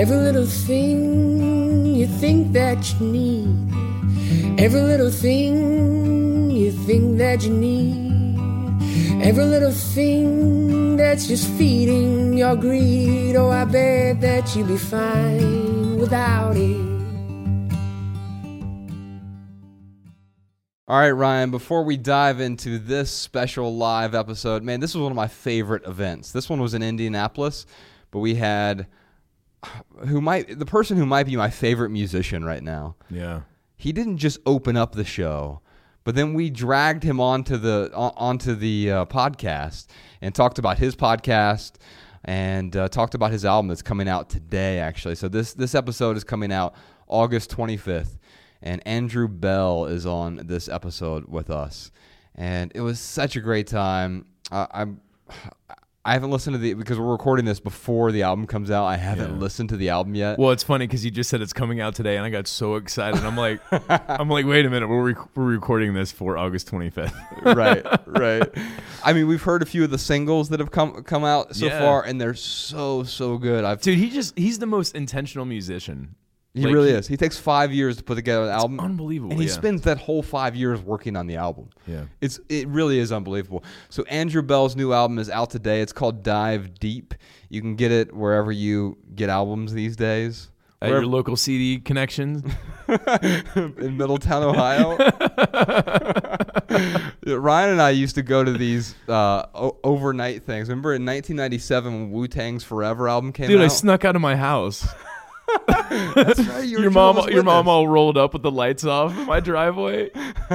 Every little thing you think that you need. Every little thing you think that you need. Every little thing that's just feeding your greed. Oh, I bet that you'd be fine without it. All right, Ryan, before we dive into this special live episode, man, this was one of my favorite events. This one was in Indianapolis, but we had who might the person who might be my favorite musician right now. Yeah. He didn't just open up the show, but then we dragged him onto the onto the uh, podcast and talked about his podcast and uh, talked about his album that's coming out today actually. So this this episode is coming out August 25th and Andrew Belle is on this episode with us. And it was such a great time. Uh, I'm I haven't listened to the because we're recording this before the album comes out. I haven't Yeah. listened to the album yet. Well, it's funny because you just said it's coming out today, and I got so excited. I'm like, I'm like, wait a minute, we're rec- we're recording this for August 25th. right, right. I mean, we've heard a few of the singles that have come come out so Yeah. far, and they're so so good. I've Dude, he just he's the most intentional musician. He Like, really is. He takes five years to put together an album. unbelievable, and he yeah. spends that whole five years working on the album. Yeah. it's it really is unbelievable. So Andrew Belle's new album is out today. It's called Dive Deep. You can get it wherever you get albums these days. At Wherever- your local CD connections. in Middletown, Ohio. Ryan and I used to go to these uh, o- overnight things. Remember in 1997 when Wu Tang's Forever album came Dude, out? Dude, I snuck out of my house. That's right. You your mom, your mom all rolled up with the lights off in my driveway.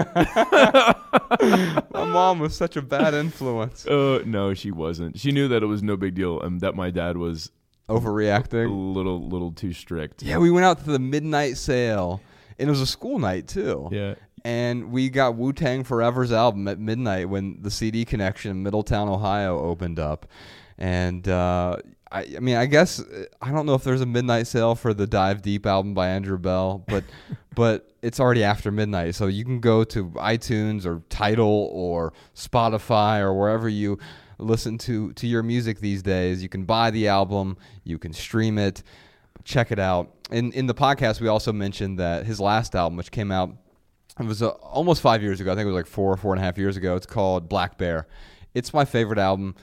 My mom was such a bad influence. Uh, no, she wasn't. She knew that it was no big deal and that my dad was overreacting, a little, little too strict. Yeah, we went out to the midnight sale, and it was a school night too. Yeah. And we got Wu Tang Forever's album at midnight when the CD Connection in Middletown, Ohio opened up. And uh, I, I mean, I guess I don't know if there's a midnight sale for the Dive Deep album by Andrew Belle, but but it's already after midnight, so you can go to iTunes or Tidal or Spotify or wherever you listen to to your music these days. You can buy the album, you can stream it, check it out. In in the podcast, we also mentioned that his last album, which came out it was uh, almost five years ago. I think it was like four, or four and a half years ago. It's called Black Bear. It's my favorite album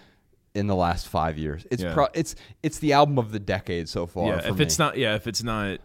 in the last five years. It's Yeah. pro- it's it's the album of the decade so far. Yeah, if me. it's not, yeah, if it's not,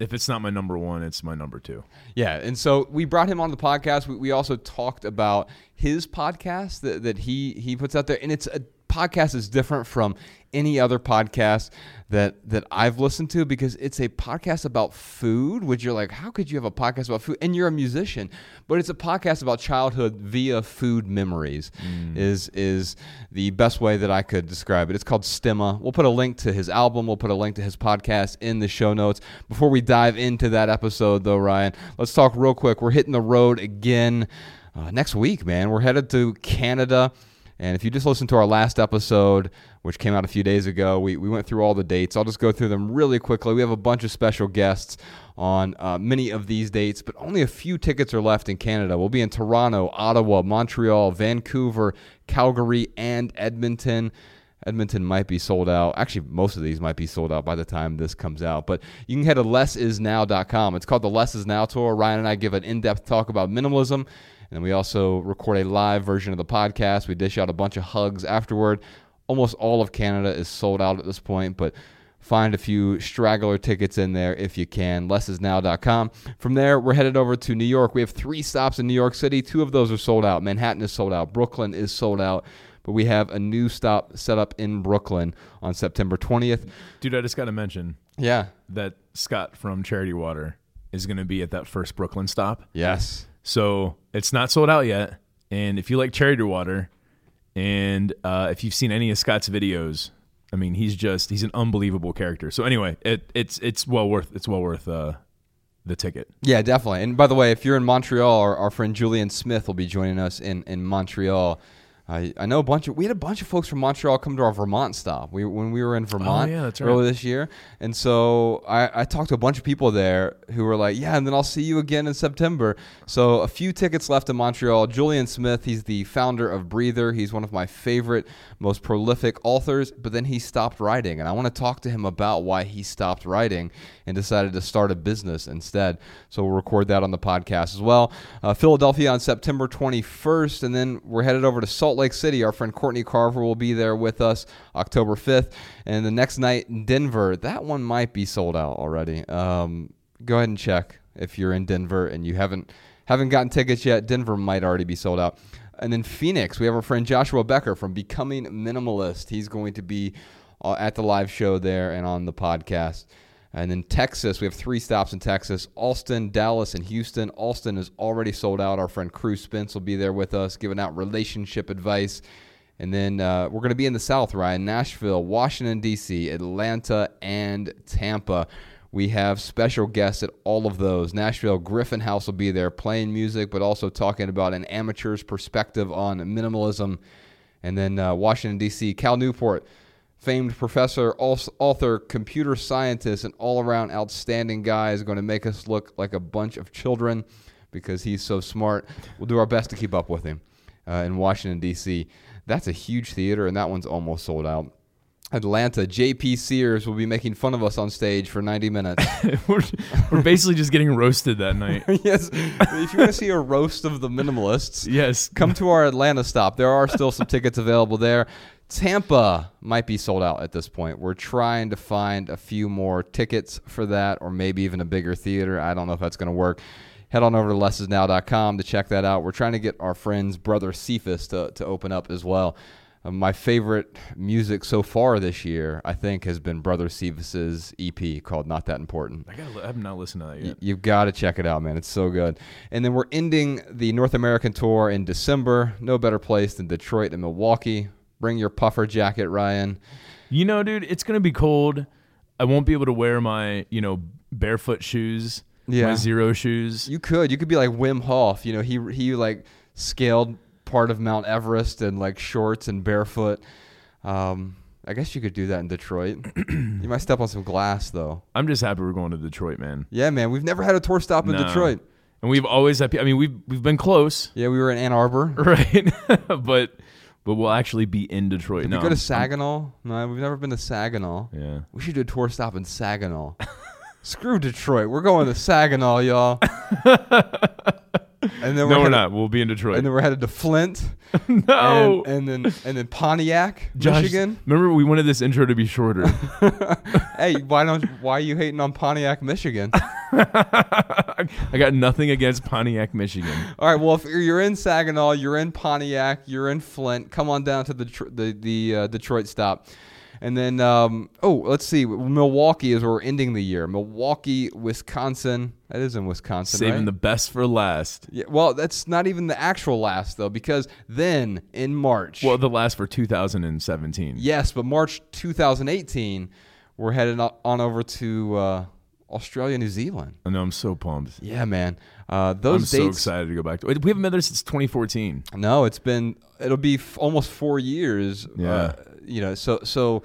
if it's not my number one, it's my number two. Yeah, and so we brought him on the podcast. We, we also talked about his podcast that, that he he puts out there, and it's a podcast that's different from any other podcast that that I've listened to because it's a podcast about food. Which you're like, how could you have a podcast about food? And you're a musician, but it's a podcast about childhood via food memories. Is is the best way that I could describe it. It's called Stemma. We'll put a link to his album. We'll put a link to his podcast in the show notes. Before we dive into that episode, though, Ryan, let's talk real quick. We're hitting the road again uh, next week, man. We're headed to Canada. And if you just listened to our last episode, which came out a few days ago, we, we went through all the dates. I'll just go through them really quickly. We have a bunch of special guests on uh, many of these dates, but only a few tickets are left in Canada. We'll be in Toronto, Ottawa, Montreal, Vancouver, Calgary, and Edmonton. Edmonton might be sold out. Actually, most of these might be sold out by the time this comes out. But you can head to lessisnow.com. It's called the Less Is Now Tour. Ryan and I give an in depth talk about minimalism. And we also record a live version of the podcast. We dish out a bunch of hugs afterward. Almost all of Canada is sold out at this point, but find a few straggler tickets in there if you can. Lessisnow.com. From there, we're headed over to New York. We have three stops in New York City. Two of those are sold out. Manhattan is sold out. Brooklyn is sold out. But we have a new stop set up in Brooklyn on September 20th. Dude, I just got to mention Yeah. that Scott from Charity Water is going to be at that first Brooklyn stop. Yes. So it's not sold out yet. And if you like Charity Water, and uh, if you've seen any of Scott's videos, I mean, he's just he's an unbelievable character. So anyway, it, it's it's well worth it's well worth uh, the ticket. Yeah, definitely. And by the way, if you're in Montreal, our, our friend Julien Smith will be joining us in, in Montreal I, I know a bunch of we had a bunch of folks from Montreal come to our Vermont stop. We when we were in oh, Vermont Oh, yeah, right. earlier this year, and so I, I talked to a bunch of people there who were like, "Yeah," and then I'll see you again in September. So a few tickets left in Montreal. Julien Smith, he's the founder of Breather. He's one of my favorite, most prolific authors. But then he stopped writing, and I want to talk to him about why he stopped writing and decided to start a business instead. So we'll record that on the podcast as well. Uh, Philadelphia on September 21st, and then we're headed over to Salt Lake City. Our friend Courtney Carver will be there with us October 5th, and the next night in Denver. That one might be sold out already. Um, go ahead and check if you're in Denver and you haven't haven't gotten tickets yet. Denver might already be sold out. And then Phoenix, we have our friend Joshua Becker from Becoming Minimalist. He's going to be uh, at the live show there and on the podcast. And then Texas, we have three stops in Texas Austin, Dallas, and Houston. Austin is already sold out. Our friend Cruz Spence will be there with us, giving out relationship advice. And then uh, we're going to be in the South, Ryan Nashville, Washington, D.C., Atlanta, and Tampa. We have special guests at all of those. Nashville, Griffin House will be there playing music, but also talking about an amateur's perspective on minimalism. And then uh, Washington, D.C., Cal Newport, famed professor, author, computer scientist, and all around outstanding guy is going to make us look like a bunch of children because he's so smart. We'll do our best to keep up with him uh, in Washington, D.C. That's a huge theater, and that one's almost sold out. Atlanta, JP Sears will be making fun of us on stage for 90 minutes. we're, we're basically just getting roasted that night. yes. If you want to see a roast of the minimalists, Yes. come to our Atlanta stop. There are still some tickets available there. Tampa might be sold out at this point. We're trying to find a few more tickets for that, or maybe even a bigger theater. I don't know if that's going to work. Head on over to lessisnow.com to check that out. We're trying to get our friends Brother Cephas to, to open up as well. Uh, my favorite music so far this year, I think, has been Brother Cephas's EP called "Not That Important." I, gotta, I have not listened to that Y- yet. You've got to check it out, man. It's so good. And then we're ending the North American tour in December. No better place than Detroit and Milwaukee. Bring your puffer jacket, Ryan. You know, dude, it's gonna be cold. I won't be able to wear my, you know, barefoot shoes, Yeah. my zero shoes. You could. You could be like Wim Hof. You know, he he like scaled part of Mount Everest in like shorts and barefoot. Um, I guess you could do that in Detroit. you might step on some glass though. I'm just happy we're going to Detroit, man. Yeah, man. We've never had a tour stop in No. Detroit. And we've always had. pe- I mean, we've we've been close, Yeah, we were in Ann Arbor. right? but but we'll actually be in Detroit. Did no, we go to Saginaw? No, we've never been to Saginaw. Yeah. We should do a tour stop in Saginaw. Screw Detroit. We're going to Saginaw, y'all. And then No, we're headed- not. We'll be in Detroit. And then we're headed to Flint. no. And, and then and then Pontiac, Josh, Michigan. Remember, we wanted this intro to be shorter. hey, why don't why are you hating on Pontiac, Michigan? I got nothing against Pontiac, Michigan. All right. Well, if you're in Saginaw, you're in Pontiac, you're in Flint, come on down to the the the uh, Detroit stop. And then, um, oh, let's see. Milwaukee is where we're ending the year. Milwaukee, Wisconsin. That is in Wisconsin, Saving right? the best for last. Yeah, well, that's not even the actual last though, because then in March, Well, the last for 2017. yes, but March 2018, we're headed on over to uh, Australia, New Zealand. I know. I'm so pumped. Yeah, man. Uh, those I'm so excited to go back to. We haven't been there since 2014. No, it's been it'll be f- almost four years. Yeah. Uh, you know, so so.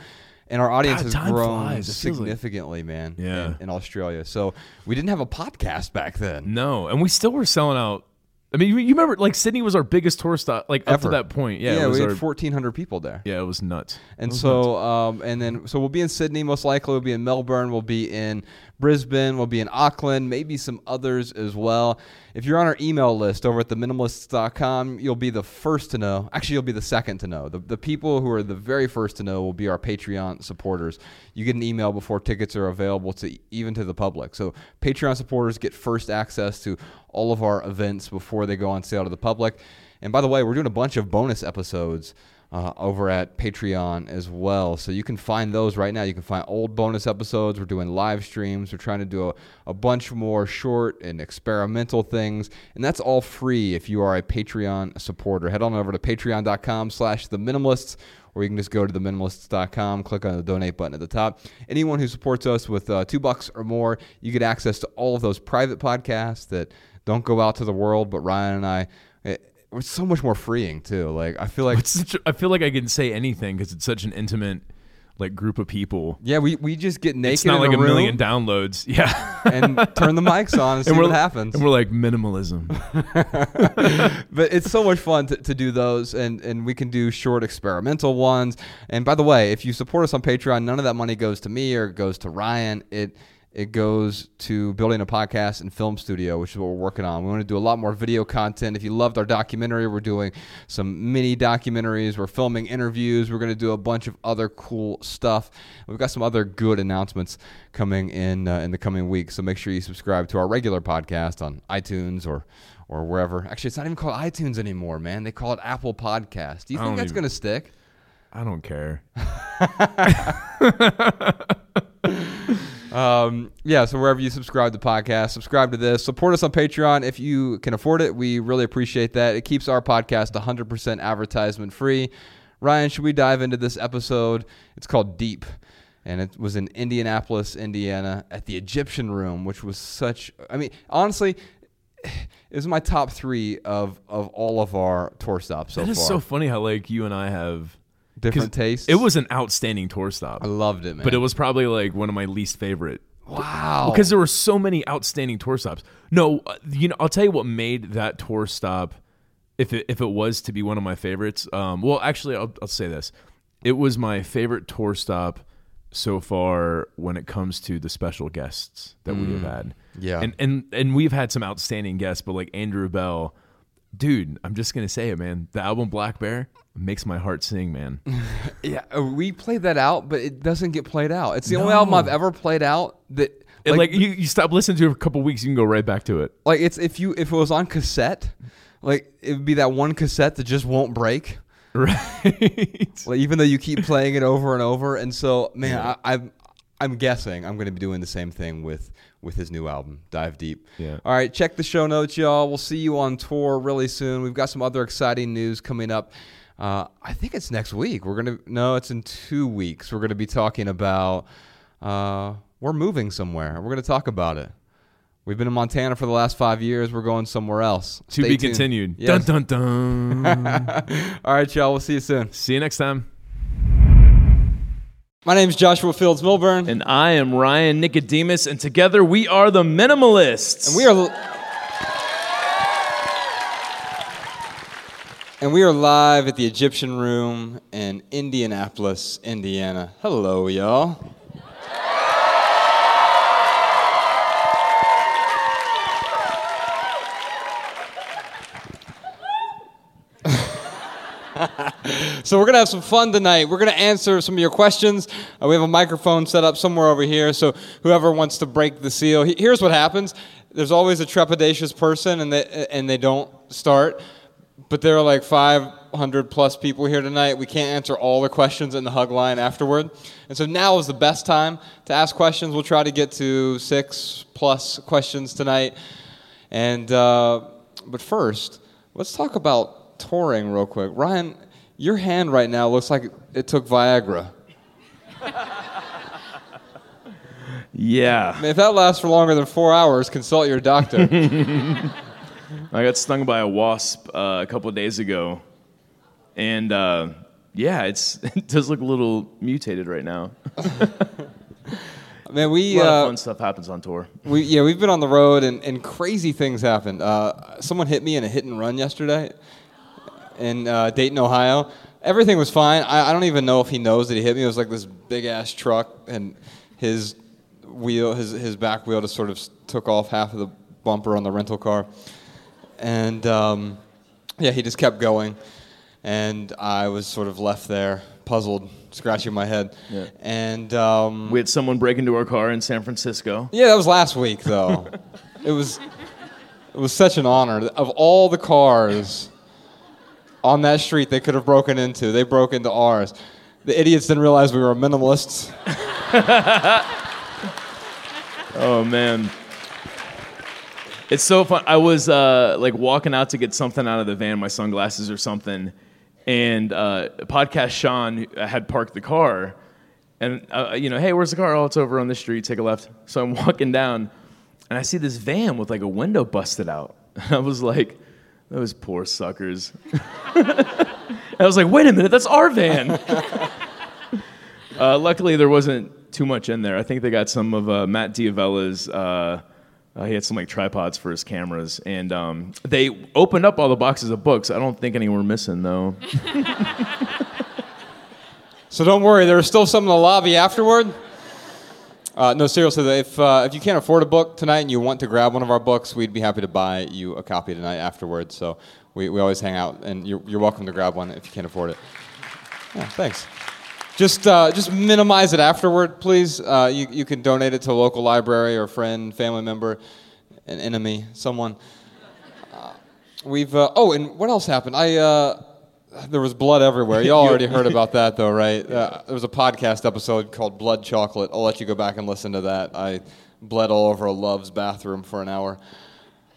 And our audience God, has grown flies. Feels like- significantly, man. Yeah. In, in Australia, so we didn't have a podcast back then. No, and we still were selling out. I mean, you, remember like Sydney was our biggest tour stop, like up to that point. Yeah, Yeah, we had 1,400 people there. yeah, it was nuts. And was so, um, and then, so we'll be in Sydney, most likely. We'll be in Melbourne. We'll be in Brisbane. We'll be in Auckland, maybe some others as well. If you're on our email list over at theminimalists.com, you'll be the first to know. Actually, you'll be the second to know. The, the people who are the very first to know will be our Patreon supporters. You get an email before tickets are available to even to the public. So Patreon supporters get first access to all of our events before they go on sale to the public. And by the way, we're doing a bunch of bonus episodes uh, over at Patreon as well. So you can find those right now. You can find old bonus episodes. We're doing live streams. We're trying to do a, a bunch more short and experimental things. And that's all free if you are a Patreon supporter. Head on over to patreon.com slash the minimalists or you can just go to theminimalists.com, click on the donate button at the top. Anyone who supports us with uh, two bucks or more, you get access to all of those private podcasts that don't go out to the world, but Ryan and I, it's so much more freeing too. Like I feel like such, I feel like I can say anything because it's such an intimate like group of people. yeah, we, we just get naked It's not like a, a, million downloads. Yeah. and turn the mics on and see what happens. And we're like minimalism. but it's so much fun to, to do those and, and we can do short experimental ones and by the way if you support us on patreon none of that money goes to me or goes to ryan it it goes to building a podcast and film studio which is what we're working on we want to do a lot more video content if you loved our documentary we're doing some mini documentaries we're filming interviews we're going to do a bunch of other cool stuff we've got some other good announcements coming in uh, in the coming weeks so make sure you subscribe to our regular podcast on itunes or or wherever. Actually, it's not even called iTunes anymore, man. They call it Apple Podcast. Do you think that's even- going to stick? I don't care. Um, yeah, so wherever you subscribe to the podcast, subscribe to this. Support us on Patreon if you can afford it. We really appreciate that. It keeps our podcast 100% advertisement free. Ryan, should we dive into this episode? It's called Deep, and it was in Indianapolis, Indiana, at the Egyptian Room, which was such. I mean, honestly, it was my top three of of all of our tour stops so That is far. so funny how like you and I have Different tastes. It was an outstanding tour stop, I loved it, man. but it was probably like one of my least favorite wow because there were so many outstanding tour stops. No, uh, you know, I'll tell you what made that tour stop, if it if it was to be one of my favorites. Um, well, actually, I'll I'll say this: it was my favorite tour stop so far when it comes to the special guests that we have had. Yeah. and and and we've had some outstanding guests, but like Andrew Belle. Dude, I'm just gonna say it, man. The album Black Bear makes my heart sing, man. Yeah, uh, we played that out, but it doesn't get played out. It's the only album I've ever played out that like, like, you, you stop listening to it for a couple weeks, you can go right back to it. like it's if you if it was on cassette, like it would be that one cassette that just won't break. Right. Like even though you keep playing it over and over, and so man, I, I'm I'm guessing I'm going to be doing the same thing with with his new album, Dive Deep. Yeah. All right, check the show notes, y'all. We'll see you on tour really soon. We've got some other exciting news coming up. Uh, I think it's next week. We're gonna no, it's in two weeks. We're gonna be talking about uh, we're moving somewhere. We're gonna talk about it. We've been in Montana for the last five years. We're going somewhere else. to Stay be tuned. continued. Yes. Dun dun dun. All right, y'all. We'll see you soon. See you next time. My name is Joshua Fields Millburn, And I am Ryan Nicodemus, and together we are the Minimalists. and we are. And we are live at the Egyptian Room in Indianapolis, Indiana. Hello, y'all. So we're gonna have some fun tonight. We're gonna answer some of your questions. Uh, we have a microphone set up somewhere over here, so whoever wants to break the seal. he- Here's what happens: there's always a trepidatious person, and they and they don't start. But there are like 500 plus people here tonight. We can't answer all the questions in the hug line afterward, and so now is the best time to ask questions. We'll try to get to six plus questions tonight, and uh, but first, let's talk about touring real quick. Ryan, your hand right now looks like it took Viagra. yeah. I mean, if that lasts for longer than four hours, consult your doctor. I got stung by a wasp uh, a couple of days ago, and uh, yeah, it's it does look a little mutated right now. Man, we A lot uh, of fun stuff happens on tour. we yeah we've been on the road and, and crazy things happened. Uh, someone hit me in a hit and run yesterday in uh, Dayton, Ohio. Everything was fine. I, I don't even know if he knows that he hit me. It was like this big ass truck, and his wheel, his his back wheel, just sort of took off half of the bumper on the rental car, and um, yeah, he just kept going, and I was sort of left there, puzzled, scratching my head, Yeah. and. Um, We had someone break into our car in San Francisco. yeah, that was last week though. it was it was such an honor. Of all the cars on that street they could have broken into, they broke into ours. The idiots didn't realize we were minimalists. Oh man. It's so fun. I was uh, like walking out to get something out of the van, my sunglasses or something, and uh, podcast Sean had parked the car, and uh, you know, hey, where's the car? Oh, it's over on the street. Take a left. So I'm walking down, and I see this van with like a window busted out. And I was like, Those poor suckers. I was like, wait a minute, that's our van. uh, luckily, there wasn't too much in there. I think they got some of uh, Matt D'Avella's. Uh, uh, he had some like tripods for his cameras, and um, they opened up all the boxes of books. I don't think any were missing though. So don't worry, there's still some in the lobby afterward. Uh, no, seriously, if, uh, if you can't afford a book tonight and you want to grab one of our books, we'd be happy to buy you a copy tonight afterwards. So we, we always hang out, and you're, you're welcome to grab one if you can't afford it. Yeah, thanks. Just, uh, just minimize it afterward, please. Uh, you, you can donate it to a local library or friend, family member, an enemy, someone. Uh, we've, uh, oh, and what else happened? I, there was blood everywhere. Y'all already heard about that, though, right? Uh, there was a podcast episode called Blood Chocolate. I'll let you go back and listen to that. I bled all over a Love's bathroom for an hour.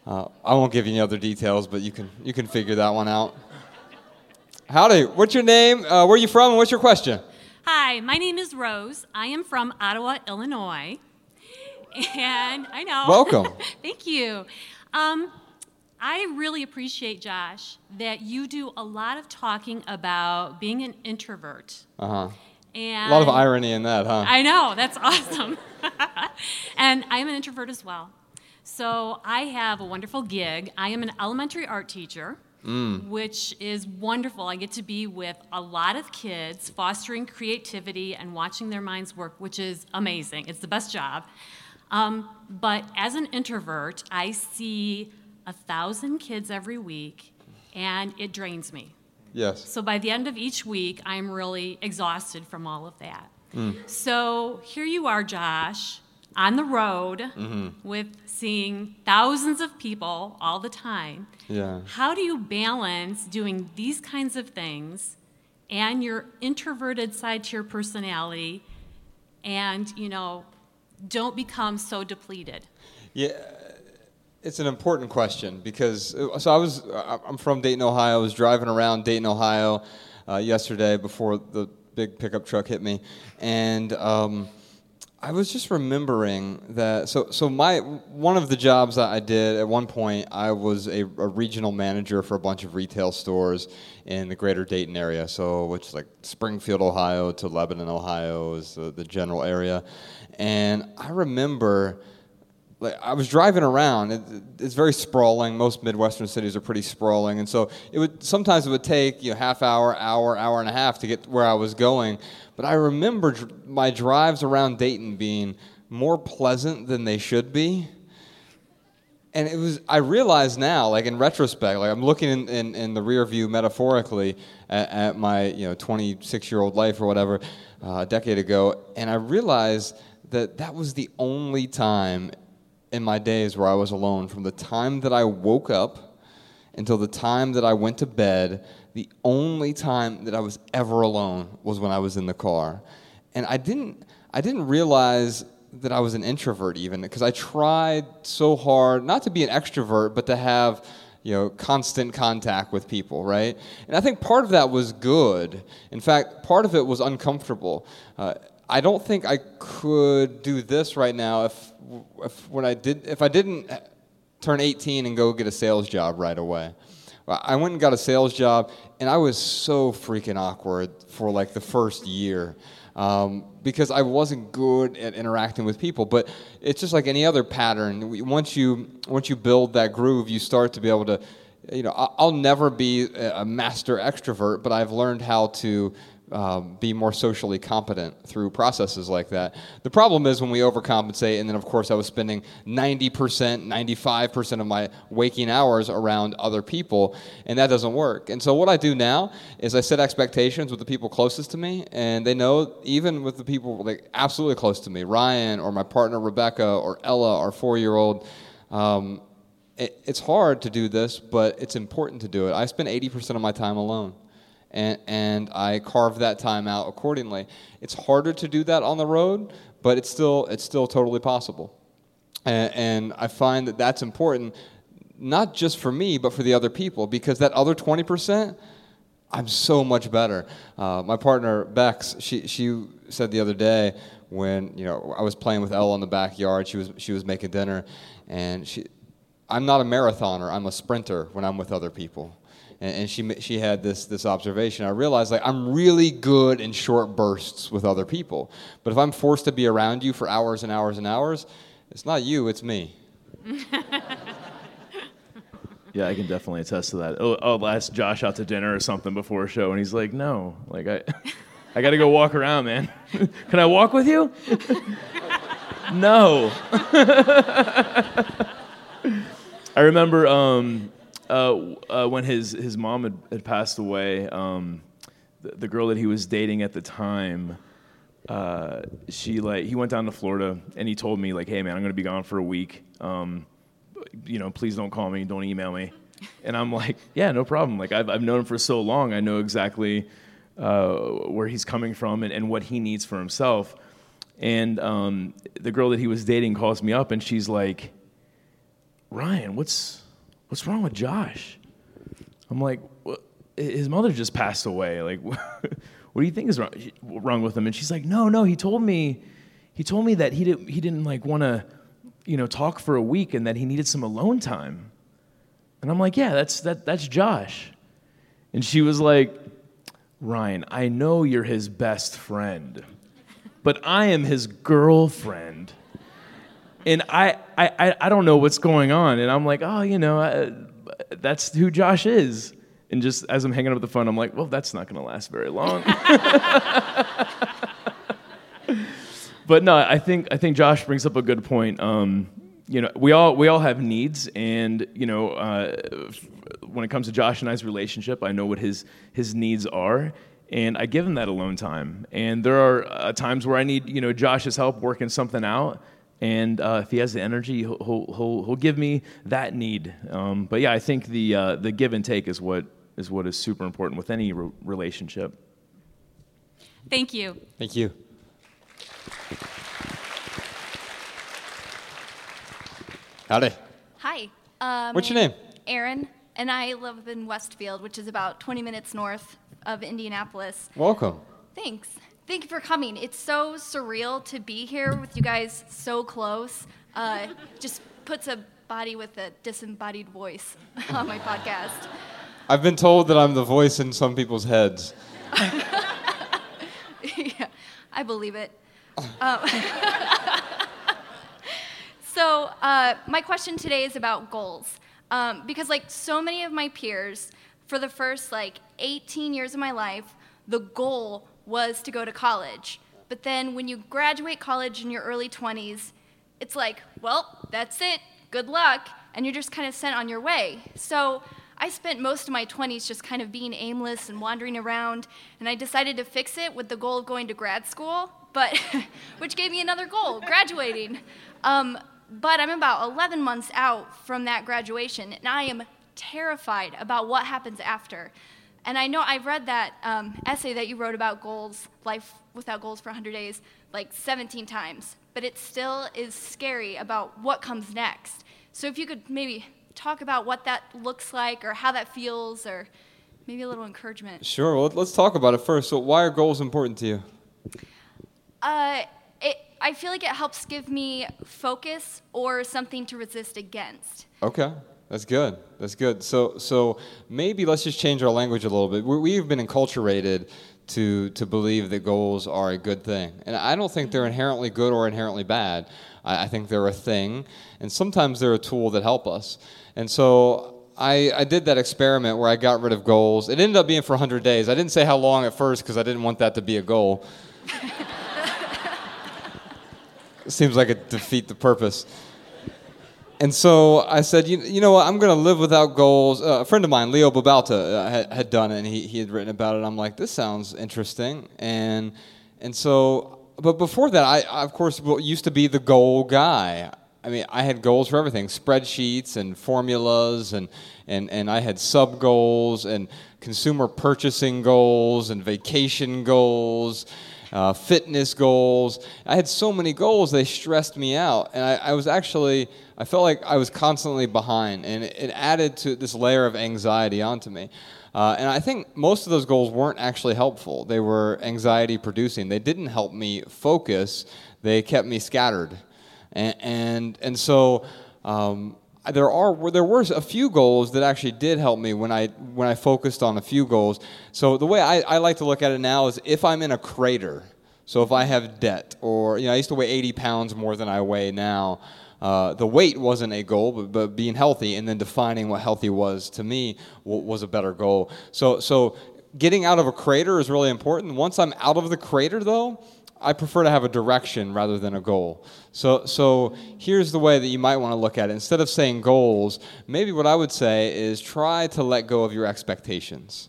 Uh, I won't give you any other details, but you can you can figure that one out. Howdy, what's your name? Uh, where are you from? And what's your question? Hi, my name is Rose. I am from Ottawa, Illinois. And I know. Welcome. Thank you. Um, I really appreciate, Josh, that you do a lot of talking about being an introvert. Uh huh. And A lot of irony in that, huh? I know, that's awesome. and I'm an introvert as well. So I have a wonderful gig. I am an elementary art teacher, which is wonderful. I get to be with a lot of kids, fostering creativity and watching their minds work, which is amazing. It's the best job. Um, but as an introvert, I see a thousand kids every week, and it drains me. yes. So by the end of each week, I'm really exhausted from all of that. Hmm. So here you are, Josh, on the road mm-hmm. with seeing thousands of people all the time. Yeah. How do you balance doing these kinds of things and your introverted side to your personality and, you know, don't become so depleted? Yeah, it's an important question because uh, so I was I- I'm from Dayton, Ohio. I was driving around Dayton, Ohio uh, yesterday before the big pickup truck hit me, and um, I was just remembering that. So so my one of the jobs that I did at one point, I was a, a regional manager for a bunch of retail stores in the greater Dayton area. So which is like Springfield, Ohio to Lebanon, Ohio is the, the general area, and I remember like I was driving around. It, it's very sprawling. Most Midwestern cities are pretty sprawling, and so it would sometimes it would take you know half hour, hour, hour and a half to get where I was going. But I remember dr- my drives around Dayton being more pleasant than they should be. And it was I realize now, like in retrospect, like I'm looking in, in, in the rear view metaphorically at, at my you know 26 year old life or whatever uh, a decade ago, and I realized that that was the only time in my days where I was alone. From the time that I woke up until the time that I went to bed, the only time that I was ever alone was when I was in the car. And I didn't I didn't realize that I was an introvert even because I tried so hard not to be an extrovert but to have you know constant contact with people right and i think part of that was good in fact part of it was uncomfortable uh, i don't think i could do this right now if, if when i did if i didn't turn 18 and go get a sales job right away i went and got a sales job and i was so freaking awkward for like the first year um, because I wasn't good at interacting with people. But it's just like any other pattern. Once you once you build that groove, you start to be able to. You know, I'll never be a master extrovert, but I've learned how to um, be more socially competent through processes like that. The problem is when we overcompensate, and then of course I was spending 90%, 95% of my waking hours around other people, and that doesn't work. And so what I do now is I set expectations with the people closest to me, and they know even with the people like absolutely close to me, Ryan or my partner Rebecca or Ella, our four-year-old. Um, it, it's hard to do this, but it's important to do it. I spend 80% of my time alone and, and I carve that time out accordingly. It's harder to do that on the road, but it's still it's still totally possible. And, and I find that that's important, not just for me, but for the other people, because that other twenty percent. I'm so much better. Uh, my partner Bex, she she said the other day when you know I was playing with Elle in the backyard. She was she was making dinner, and she I'm not a marathoner. I'm a sprinter when I'm with other people. And, she she had this this observation. I realized like I'm really good in short bursts with other people, but if I'm forced to be around you for hours and hours and hours, it's not you, it's me. Yeah, I can definitely attest to that. Oh, I'll ask Josh out to dinner or something before a show, and he's like, "No, like I, I got to go walk around, man. can I walk with you?" no. I remember um, uh, uh, when his his mom had, had passed away. Um, the, the girl that he was dating at the time, uh, she like he went down to Florida and he told me like, "Hey man, I'm gonna be gone for a week. Um, you know, please don't call me, don't email me." And I'm like, "Yeah, no problem. Like I've I've known him for so long, I know exactly uh, where he's coming from and, and what he needs for himself." And um, the girl that he was dating calls me up and she's like, "Ryan, what's what's wrong with Josh?" I'm like, "What?" his mother just passed away. Like, what do you think is wrong, wrong with him? And she's like, no, no. He told me, he told me that he didn't, he didn't like want to, you know, talk for a week and that he needed some alone time. And I'm like, yeah, that's that, that's Josh. And she was like, Ryan, I know you're his best friend, but I am his girlfriend. And I, I, I don't know what's going on. And I'm like, oh, you know, I, that's who Josh is. And just as I'm hanging up the phone, I'm like, well, that's not going to last very long. but no, I think I think Josh brings up a good point. Um, you know, we all we all have needs, and you know, uh, when it comes to Josh and I's relationship, I know what his his needs are, and I give him that alone time. And there are uh, times where I need you know Josh's help working something out. And uh, if he has the energy, he'll, he'll, he'll, give me that need. Um, but yeah, I think the, uh, the give and take is what is what is super important with any re- relationship. Thank you. Thank you. Howdy. Hi. Um, What's your name? Aaron, and I live in Westfield, which is about 20 minutes north of Indianapolis. Welcome. Thanks. Thank you for coming. It's so surreal to be here with you guys so close. Uh, just puts a body with a disembodied voice on my podcast. I've been told that I'm the voice in some people's heads. yeah, I believe it. Um, so, uh, my question today is about goals. Um, because, like so many of my peers, for the first like 18 years of my life, the goal was to go to college. But then when you graduate college in your early 20s, it's like, well, that's it, good luck, and you're just kind of sent on your way. So, I spent most of my 20s just kind of being aimless and wandering around, and I decided to fix it with the goal of going to grad school, but which gave me another goal, graduating. Um, but I'm about 11 months out from that graduation, and I am terrified about what happens after. And I know I've read that um, essay that you wrote about goals, life without goals for 100 days, like 17 times, but it still is scary about what comes next. So if you could maybe talk about what that looks like or how that feels or maybe a little encouragement. Sure. Well, let's talk about it first. So, why are goals important to you? Uh, it, I feel like it helps give me focus or something to resist against. Okay. That's good. That's good. So, so maybe let's just change our language a little bit. We, have been enculturated to to believe that goals are a good thing, and I don't think they're inherently good or inherently bad. I, I think they're a thing, and sometimes they're a tool that help us. And so I, I did that experiment where I got rid of goals. It ended up being for 100 days. I didn't say how long at first because I didn't want that to be a goal. Seems like it defeat the purpose. And so I said, you, you know what, I'm going to live without goals. Uh, a friend of mine, Leo Babauta, uh, had, had, done it, and he, he had written about it. I'm like, this sounds interesting. And, and so, but before that, I, I, of course, used to be the goal guy. I mean, I had goals for everything spreadsheets and formulas, and, and, and I had sub goals and consumer purchasing goals and vacation goals, uh, fitness goals. I had so many goals, they stressed me out. And I, I was actually, I felt like I was constantly behind, and it, it added to this layer of anxiety onto me. Uh, and I think most of those goals weren't actually helpful. They were anxiety producing. They didn't help me focus, they kept me scattered. And, and, and so um, there are there were a few goals that actually did help me when I when I focused on a few goals. So the way I, I like to look at it now is if I'm in a crater, so if I have debt or you know I used to weigh 80 pounds more than I weigh now. Uh, the weight wasn't a goal, but, but being healthy and then defining what healthy was to me w- was a better goal. So so getting out of a crater is really important. Once I'm out of the crater, though, I prefer to have a direction rather than a goal. So, so here's the way that you might want to look at it. Instead of saying goals, maybe what I would say is try to let go of your expectations.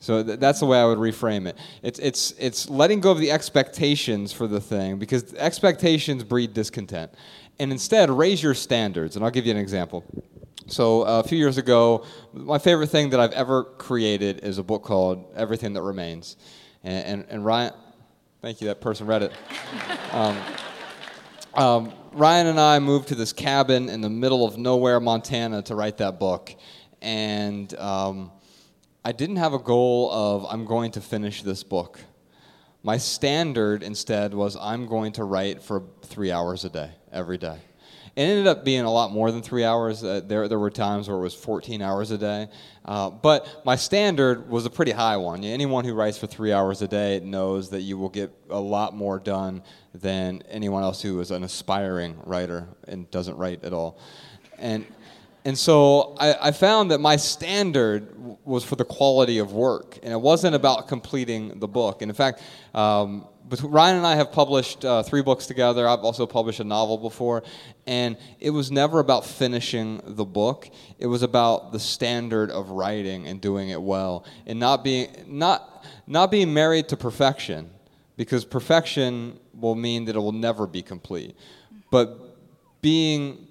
So th- that's the way I would reframe it. It's, it's, it's letting go of the expectations for the thing because expectations breed discontent. And instead, raise your standards. And I'll give you an example. So uh, a few years ago, my favorite thing that I've ever created is a book called Everything That Remains. And, and, and Ryan, thank you, that person read it. Um, um, Ryan and I moved to this cabin in the middle of nowhere, Montana, to write that book. And um, I didn't have a goal of, I'm going to finish this book. My standard instead was, I'm going to write for three hours a day, every day. It ended up being a lot more than three hours. Uh, there, there were times where it was 14 hours a day. Uh, but my standard was a pretty high one. Anyone who writes for three hours a day knows that you will get a lot more done than anyone else who is an aspiring writer and doesn't write at all. And, and so I, I found that my standard was for the quality of work, and it wasn't about completing the book. And in fact, um, Ryan and I have published uh, three books together. I've also published a novel before, and it was never about finishing the book. It was about the standard of writing and doing it well, and not being not not being married to perfection, because perfection will mean that it will never be complete. But being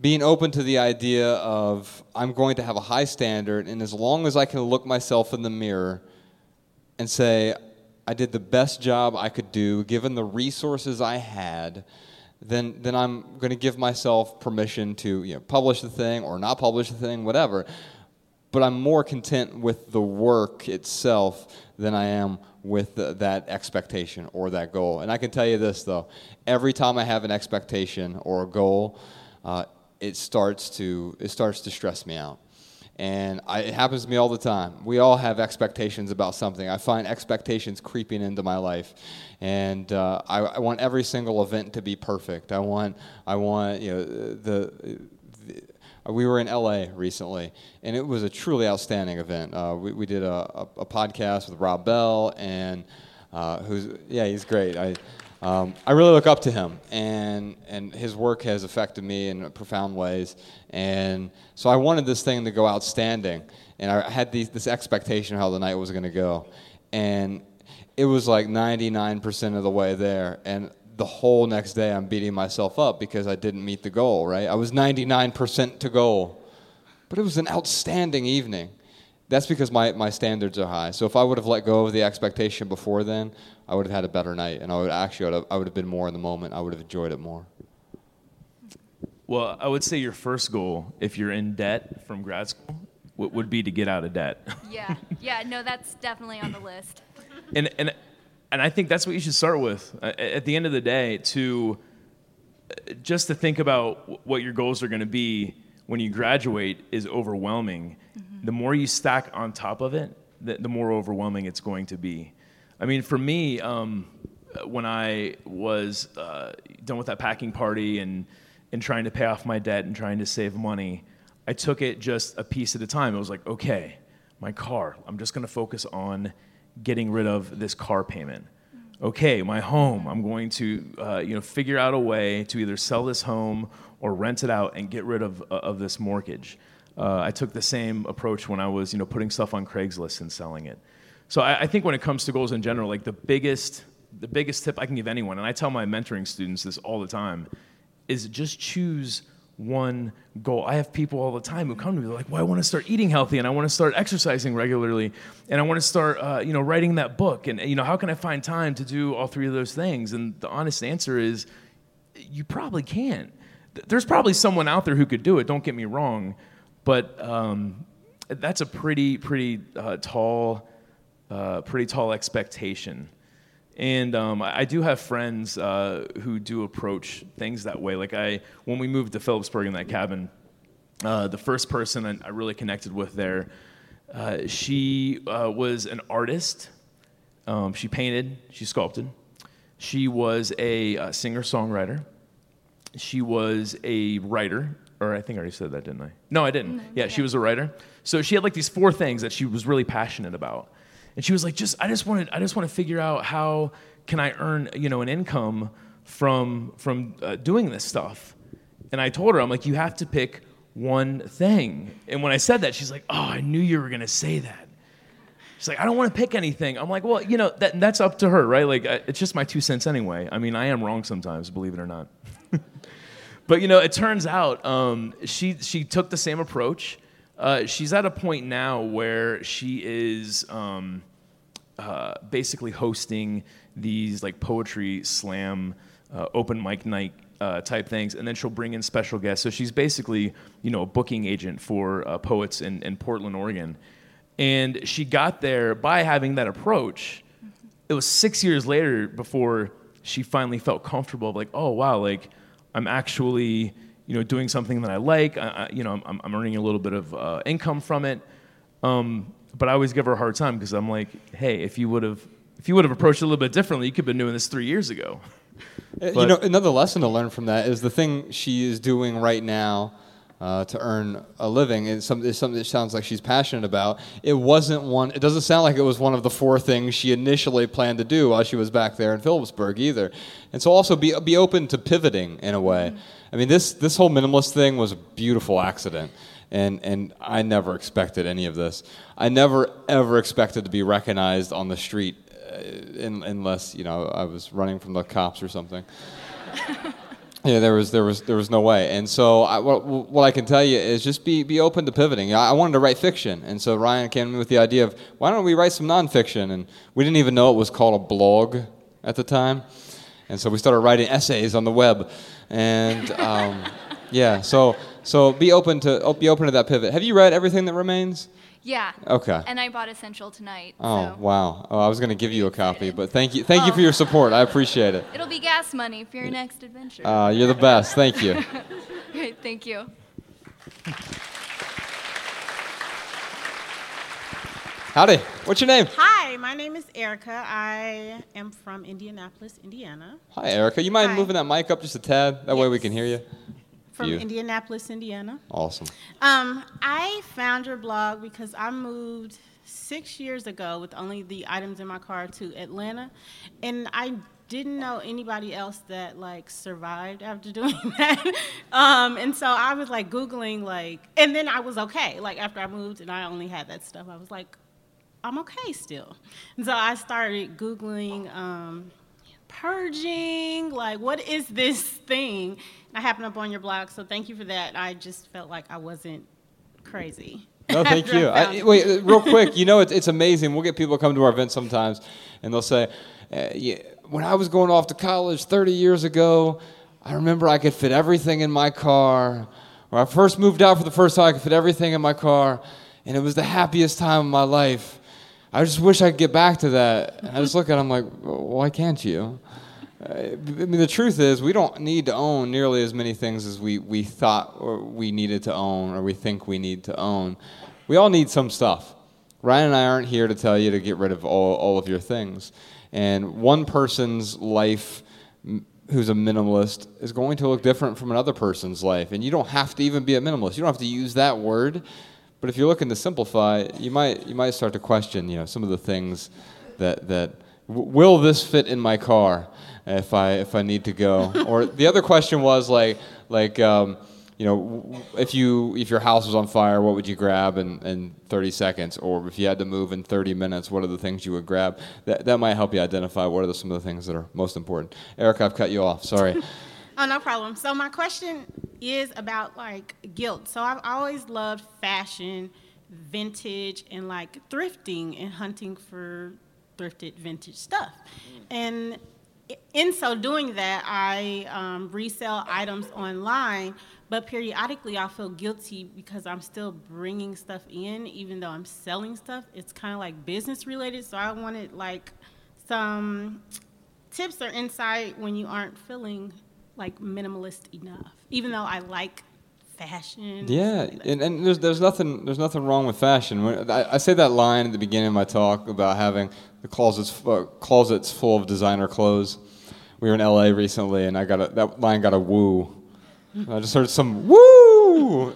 being open to the idea of I'm going to have a high standard, and as long as I can look myself in the mirror and say I did the best job I could do given the resources I had, then then I'm going to give myself permission to you know, publish the thing or not publish the thing, whatever. But I'm more content with the work itself than I am with the, that expectation or that goal. And I can tell you this though: every time I have an expectation or a goal, uh, it starts to it starts to stress me out and I, it happens to me all the time. We all have expectations about something. I find expectations creeping into my life, and uh, I, I, want every single event to be perfect. I want, I want, you know, the, the we were in LA recently, and it was a truly outstanding event. Uh, we, we did a, a, a, podcast with Rob Bell, and uh, who's yeah, he's great. I, um, I really look up to him, and and his work has affected me in profound ways. And so I wanted this thing to go outstanding, and I had these, this expectation of how the night was going to go, and it was like 99% of the way there, and the whole next day I'm beating myself up because I didn't meet the goal. Right? I was 99% to goal, but it was an outstanding evening that's because my, my standards are high. So if I would have let go of the expectation before then, I would have had a better night, and I would actually I would have, I would have been more in the moment. I would have enjoyed it more. Well, I would say your first goal, if you're in debt from grad school, would be to get out of debt. Yeah, yeah, no, that's definitely on the list. and and and I think that's what you should start with. At the end of the day, to uh, just to think about what your goals are going to be when you graduate is overwhelming. Mm-hmm. The more you stack on top of it, the, the more overwhelming it's going to be. I mean, for me, um, when I was uh, done with that packing party and and trying to pay off my debt and trying to save money, I took it just a piece at a time. It was like, okay, my car. I'm just going to focus on getting rid of this car payment. Okay, my home. I'm going to uh, you know figure out a way to either sell this home or rent it out and get rid of uh, of this mortgage. Uh, I took the same approach when I was you know putting stuff on Craigslist and selling it. So I, I, think when it comes to goals in general, like the biggest, the biggest tip I can give anyone, and I tell my mentoring students this all the time, is just choose one goal. I have people all the time who come to me like, "Well, I want to start eating healthy, and I want to start exercising regularly, and I want to start, uh, you know, writing that book, and you know, how can I find time to do all three of those things?" And the honest answer is, you probably can't. There's probably someone out there who could do it. Don't get me wrong, but um, that's a pretty, pretty uh, tall uh, pretty tall expectation. And um, I, do have friends uh, who do approach things that way. Like I, when we moved to Philipsburg in that cabin, uh, the first person I, really connected with there. Uh, she uh, was an artist. Um, she painted, she sculpted. She was a uh, singer songwriter. She was a writer, or I think I already said that, didn't I? No, I didn't. yeah, she was a writer. So she had like these four things that she was really passionate about, and she was like, "Just I just wanted I just want to figure out how can I earn you know an income from from uh, doing this stuff." And I told her, I'm like, "You have to pick one thing." And when I said that, she's like, "Oh, I knew you were gonna say that." She's like, I don't want to pick anything. I'm like, well, you know, that, that's up to her, right? Like, it's just my two cents anyway. I mean, I am wrong sometimes, believe it or not. but you know, it turns out um, she she took the same approach. Uh, she's at a point now where she is um, uh, basically hosting these like poetry slam, uh, open mic night uh, type things, and then she'll bring in special guests. So she's basically, you know, a booking agent for uh, poets in, in Portland, Oregon. And she got there by having that approach. It was six years later before she finally felt comfortable, like, oh wow, like I'm actually, you know, doing something that I like. I, I, you know, I'm, I'm earning a little bit of uh, income from it. Um, but I always give her a hard time because I'm like, hey, if you would have, if you would have approached it a little bit differently, you could have been doing this three years ago. Uh, you know, another lesson to learn from that is the thing she is doing right now uh, to earn a living is something, is something that sounds like she's passionate about. It wasn't one. It doesn't sound like it was one of the four things she initially planned to do while she was back there in Philipsburg either. And so also be be open to pivoting in a way. I mean, this this whole minimalist thing was a beautiful accident. And, and I never expected any of this. I never ever expected to be recognized on the street uh, in, unless you know I was running from the cops or something. Yeah, there was there was there was no way, and so I, what, what I can tell you is just be be open to pivoting. I, wanted to write fiction, and so Ryan came to me with the idea of why don't we write some nonfiction, and we didn't even know it was called a blog at the time, and so we started writing essays on the web, and um, yeah, so so be open to be open to that pivot. Have you read everything that remains? Yeah. Okay. And I bought Essential tonight. Oh so wow! Oh, I was going to give you a copy, but thank you thank you for your support. I appreciate it. It'll be gas money for your next adventure. Uh, you're the best. Thank you. Great, thank you. Howdy. What's your name? Hi, my name is Erica. I am from Indianapolis, Indiana. Hi, Erica. You mind Hi. moving that mic up just a tad? That way we can hear you. From You. Indianapolis, Indiana. Awesome. Um, I found your blog because I moved six years ago with only the items in my car to Atlanta, and I didn't know anybody else that like survived after doing that. um, and so I was like googling like, and then I was okay. Like after I moved and I only had that stuff, I was like, I'm okay still. And so I started googling. Um, purging like what is this thing i happened up on your blog so thank you for that i just felt like i wasn't crazy No, thank you. I, wait, uh, real quick. You know, it's, it's amazing. We'll get people come to our events sometimes, and they'll say, uh, yeah, "When I was going off to college 30 years ago, I remember I could fit everything in my car. When I first moved out for the first time, I could fit everything in my car, and it was the happiest time of my life. I just wish I could get back to that." And I just look at them like, "Why can't you?" I mean, the truth is, we don't need to own nearly as many things as we, we thought or we needed to own or we think we need to own. We all need some stuff. Ryan and I aren't here to tell you to get rid of all, all of your things. And one person's life who's a minimalist is going to look different from another person's life. And you don't have to even be a minimalist. You don't have to use that word. But if you're looking to simplify, you might, you might start to question you know, some of the things that, that w- will this fit in my car? if I if I need to go. or the other question was like like um, you know w- if you if your house was on fire, what would you grab in, in 30 seconds? Or if you had to move in 30 minutes, what are the things you would grab? That that might help you identify what are the, some of the things that are most important. Erica, I've cut you off. Sorry. Oh, no problem. So my question is about like guilt. So I've always loved fashion, vintage, and like thrifting and hunting for thrifted vintage stuff. And in so doing that, I um, resell items online, but periodically I feel guilty because I'm still bringing stuff in, even though I'm selling stuff. It's kind of like business related. So I wanted like some tips or insight when you aren't feeling like minimalist enough. Even though I like fashion. Yeah, and, and there's there's nothing there's nothing wrong with fashion. When- I, I say that line at the beginning of my talk about having the closets uh, closets full of designer clothes. We were in LA recently, and I got a, that line got a woo. I just heard some woo,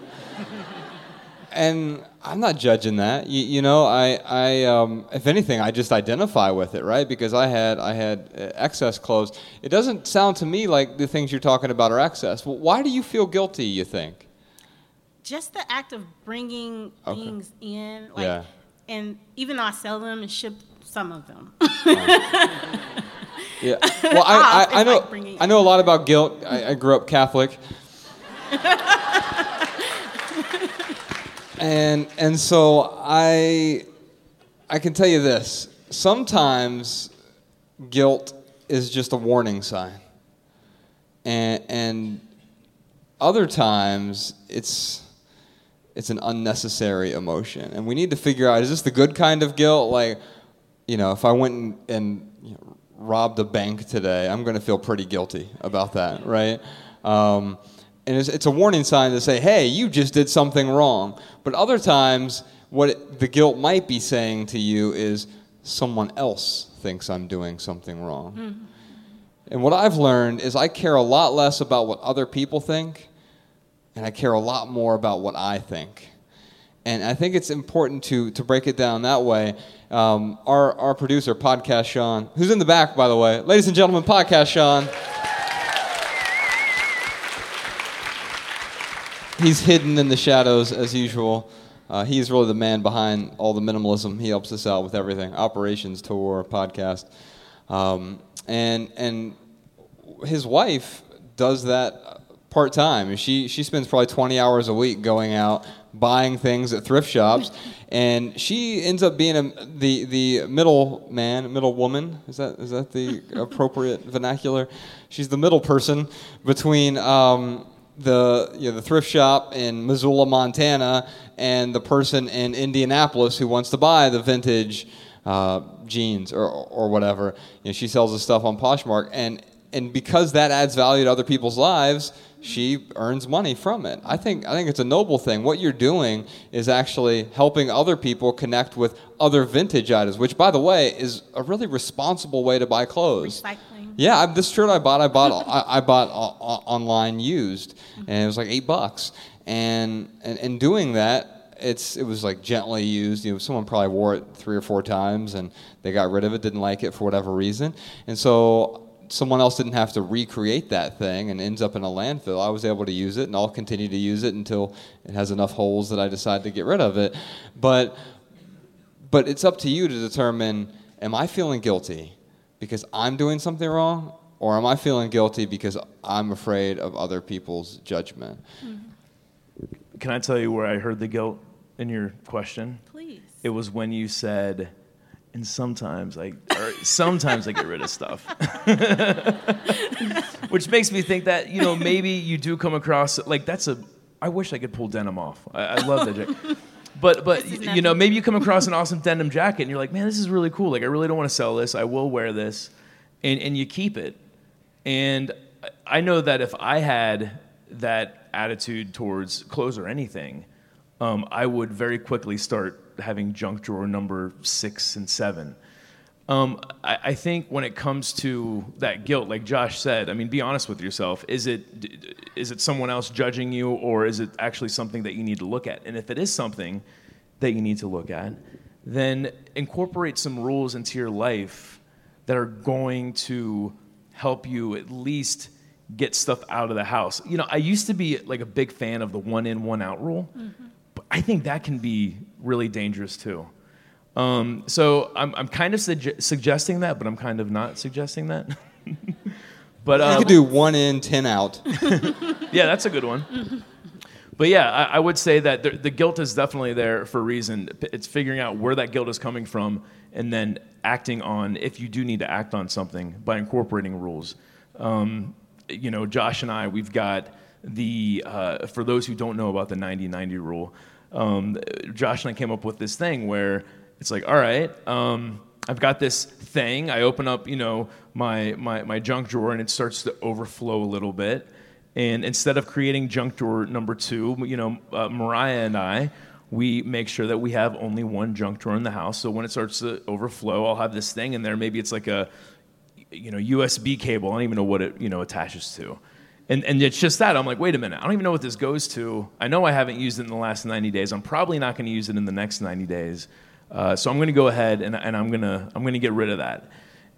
and I'm not judging that. You, you know, I I um, if anything, I just identify with it, right? Because I had I had uh, excess clothes. It doesn't sound to me like the things you're talking about are excess. Well, why do you feel guilty? You think? Just the act of bringing Okay. things in, like, Yeah. and even though I sell them and ship some of them, Yeah. Well, I, I, I know like I know a lot about guilt. I, I grew up Catholic. and and so I I can tell you this. Sometimes guilt is just a warning sign. And and other times it's it's an unnecessary emotion. And we need to figure out is this the good kind of guilt like you know, if I went and, and you know, robbed a bank today, I'm going to feel pretty guilty about that, right? Um, and it's, it's a warning sign to say, hey, you just did something wrong. But other times, what it, the guilt might be saying to you is, someone else thinks I'm doing something wrong. And what I've learned is I care a lot less about what other people think, and I care a lot more about what I think. And I think it's important to, to break it down that way. Um, our, our producer, Podcast Sean, who's in the back, by the way. Ladies and gentlemen, Podcast Sean. He's hidden in the shadows as usual. Uh, he's really the man behind all the minimalism. He helps us out with everything operations, tour, podcast. Um, and, and his wife does that part time. She she spends probably 20 hours a week going out buying things at thrift shops, and she ends up being a, the the middle man, middle woman. Is that is that the appropriate vernacular? She's the middle person between. Um, the you know, the thrift shop in Missoula, Montana, and the person in Indianapolis who wants to buy the vintage uh, jeans or or whatever. You know, she sells the stuff on Poshmark, and and because that adds value to other people's lives, she earns money from it. I think I think it's a noble thing. What you're doing is actually helping other people connect with other vintage items, which, by the way, is a really responsible way to buy clothes. recycling. Yeah, I, this shirt I bought, I bought, I, I bought online used, and it was like eight bucks. And, and and doing that, it's it was like gently used. You know, someone probably wore it three or four times, and they got rid of it, didn't like it for whatever reason, and so someone else didn't have to recreate that thing and ends up in a landfill. I was able to use it, and I'll continue to use it until it has enough holes that I decide to get rid of it. But but it's up to you to determine: Am I feeling guilty? Because I'm doing something wrong, or am I feeling guilty because I'm afraid of other people's judgment? Mm-hmm. Can I tell you where I heard the guilt in your question? Please. It was when you said, and sometimes I, or sometimes I get rid of stuff. Which makes me think that, you know, maybe you do come across, like, that's a, I wish I could pull denim off. I, I love that jacket. But, but you know, maybe you come across an awesome denim jacket and you're like, man, this is really cool. Like, I really don't want to sell this. I will wear this. And, and you keep it. And I- know that if I had that attitude towards clothes or anything, um, I would very quickly start having junk drawer number six and seven. Um, I, I think when it comes to that guilt, like Josh said, I mean, be honest with yourself. Is it is it someone else judging you, or is it actually something that you need to look at? And if it is something that you need to look at, then incorporate some rules into your life that are going to help you at least get stuff out of the house. You know, I used to be like a big fan of the one in, one out rule, but I think that can be really dangerous too. Um, so I'm, I'm kind of sugge- suggesting that, but I'm kind of not suggesting that. but You could do one in, ten out. yeah, that's a good one. But yeah, I, I would say that the, the guilt is definitely there for a reason. It's figuring out where that guilt is coming from and then acting on, if you do need to act on something, by incorporating rules. Um, you know, Josh and I, we've got the, uh, for those who don't know about the 90 90 rule, um, Josh and I came up with this thing where it's like, all right, um, I've got this thing. I open up, you know, my, my, my junk drawer and it starts to overflow a little bit. And instead of creating junk drawer number two, you know, uh, Mariah and I, we make sure that we have only one junk drawer in the house. So when it starts to overflow, I'll have this thing in there. Maybe it's like a, you know, USB cable. I don't even know what it, you know, attaches to. And, and it's just that. I'm like, wait a minute. I don't even know what this goes to. I know I haven't used it in the last 90 days. I'm probably not going to use it in the next 90 days. Uh, so I'm going to go ahead and, and I'm going to I'm going to get rid of that.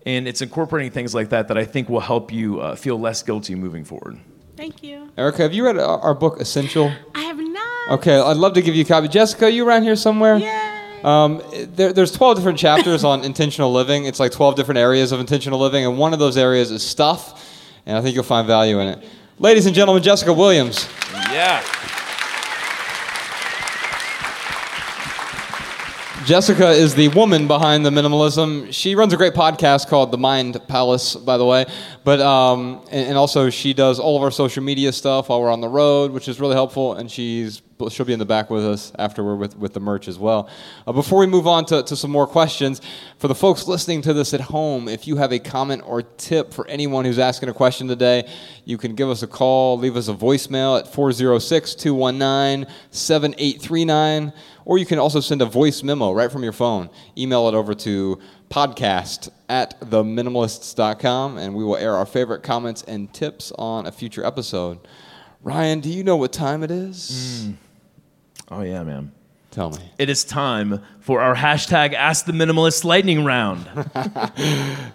And it's incorporating things like that that I think will help you uh, feel less guilty moving forward. Thank you. Erica, have you read our our book Essential? I have not. Okay, I'd love to give you a copy. Jessica, you around here somewhere? Yay. Um, there, there's 12 different chapters on intentional living. It's like 12 different areas of intentional living, and one of those areas is stuff, and I think you'll find value in it. Ladies and gentlemen, Jessica Williams. Yeah. Jessica is the woman behind the minimalism. She runs a great podcast called The Mind Palace, by the way. But um, and, and also she does all of our social media stuff while we're on the road, which is really helpful. And she's she'll be in the back with us after we're with, with the merch as well. Uh, before we move on to, to some more questions, for the folks listening to this at home, if you have a comment or tip for anyone who's asking a question today, you can give us a call, leave us a voicemail at 406 219 7839, or you can also send a voice memo right from your phone. Email it over to podcast at theminimalists.com, and we will air our favorite comments and tips on a future episode. Ryan, do you know what time it is? Oh yeah, man. Tell me. It is time for our hashtag Ask the Minimalist lightning round.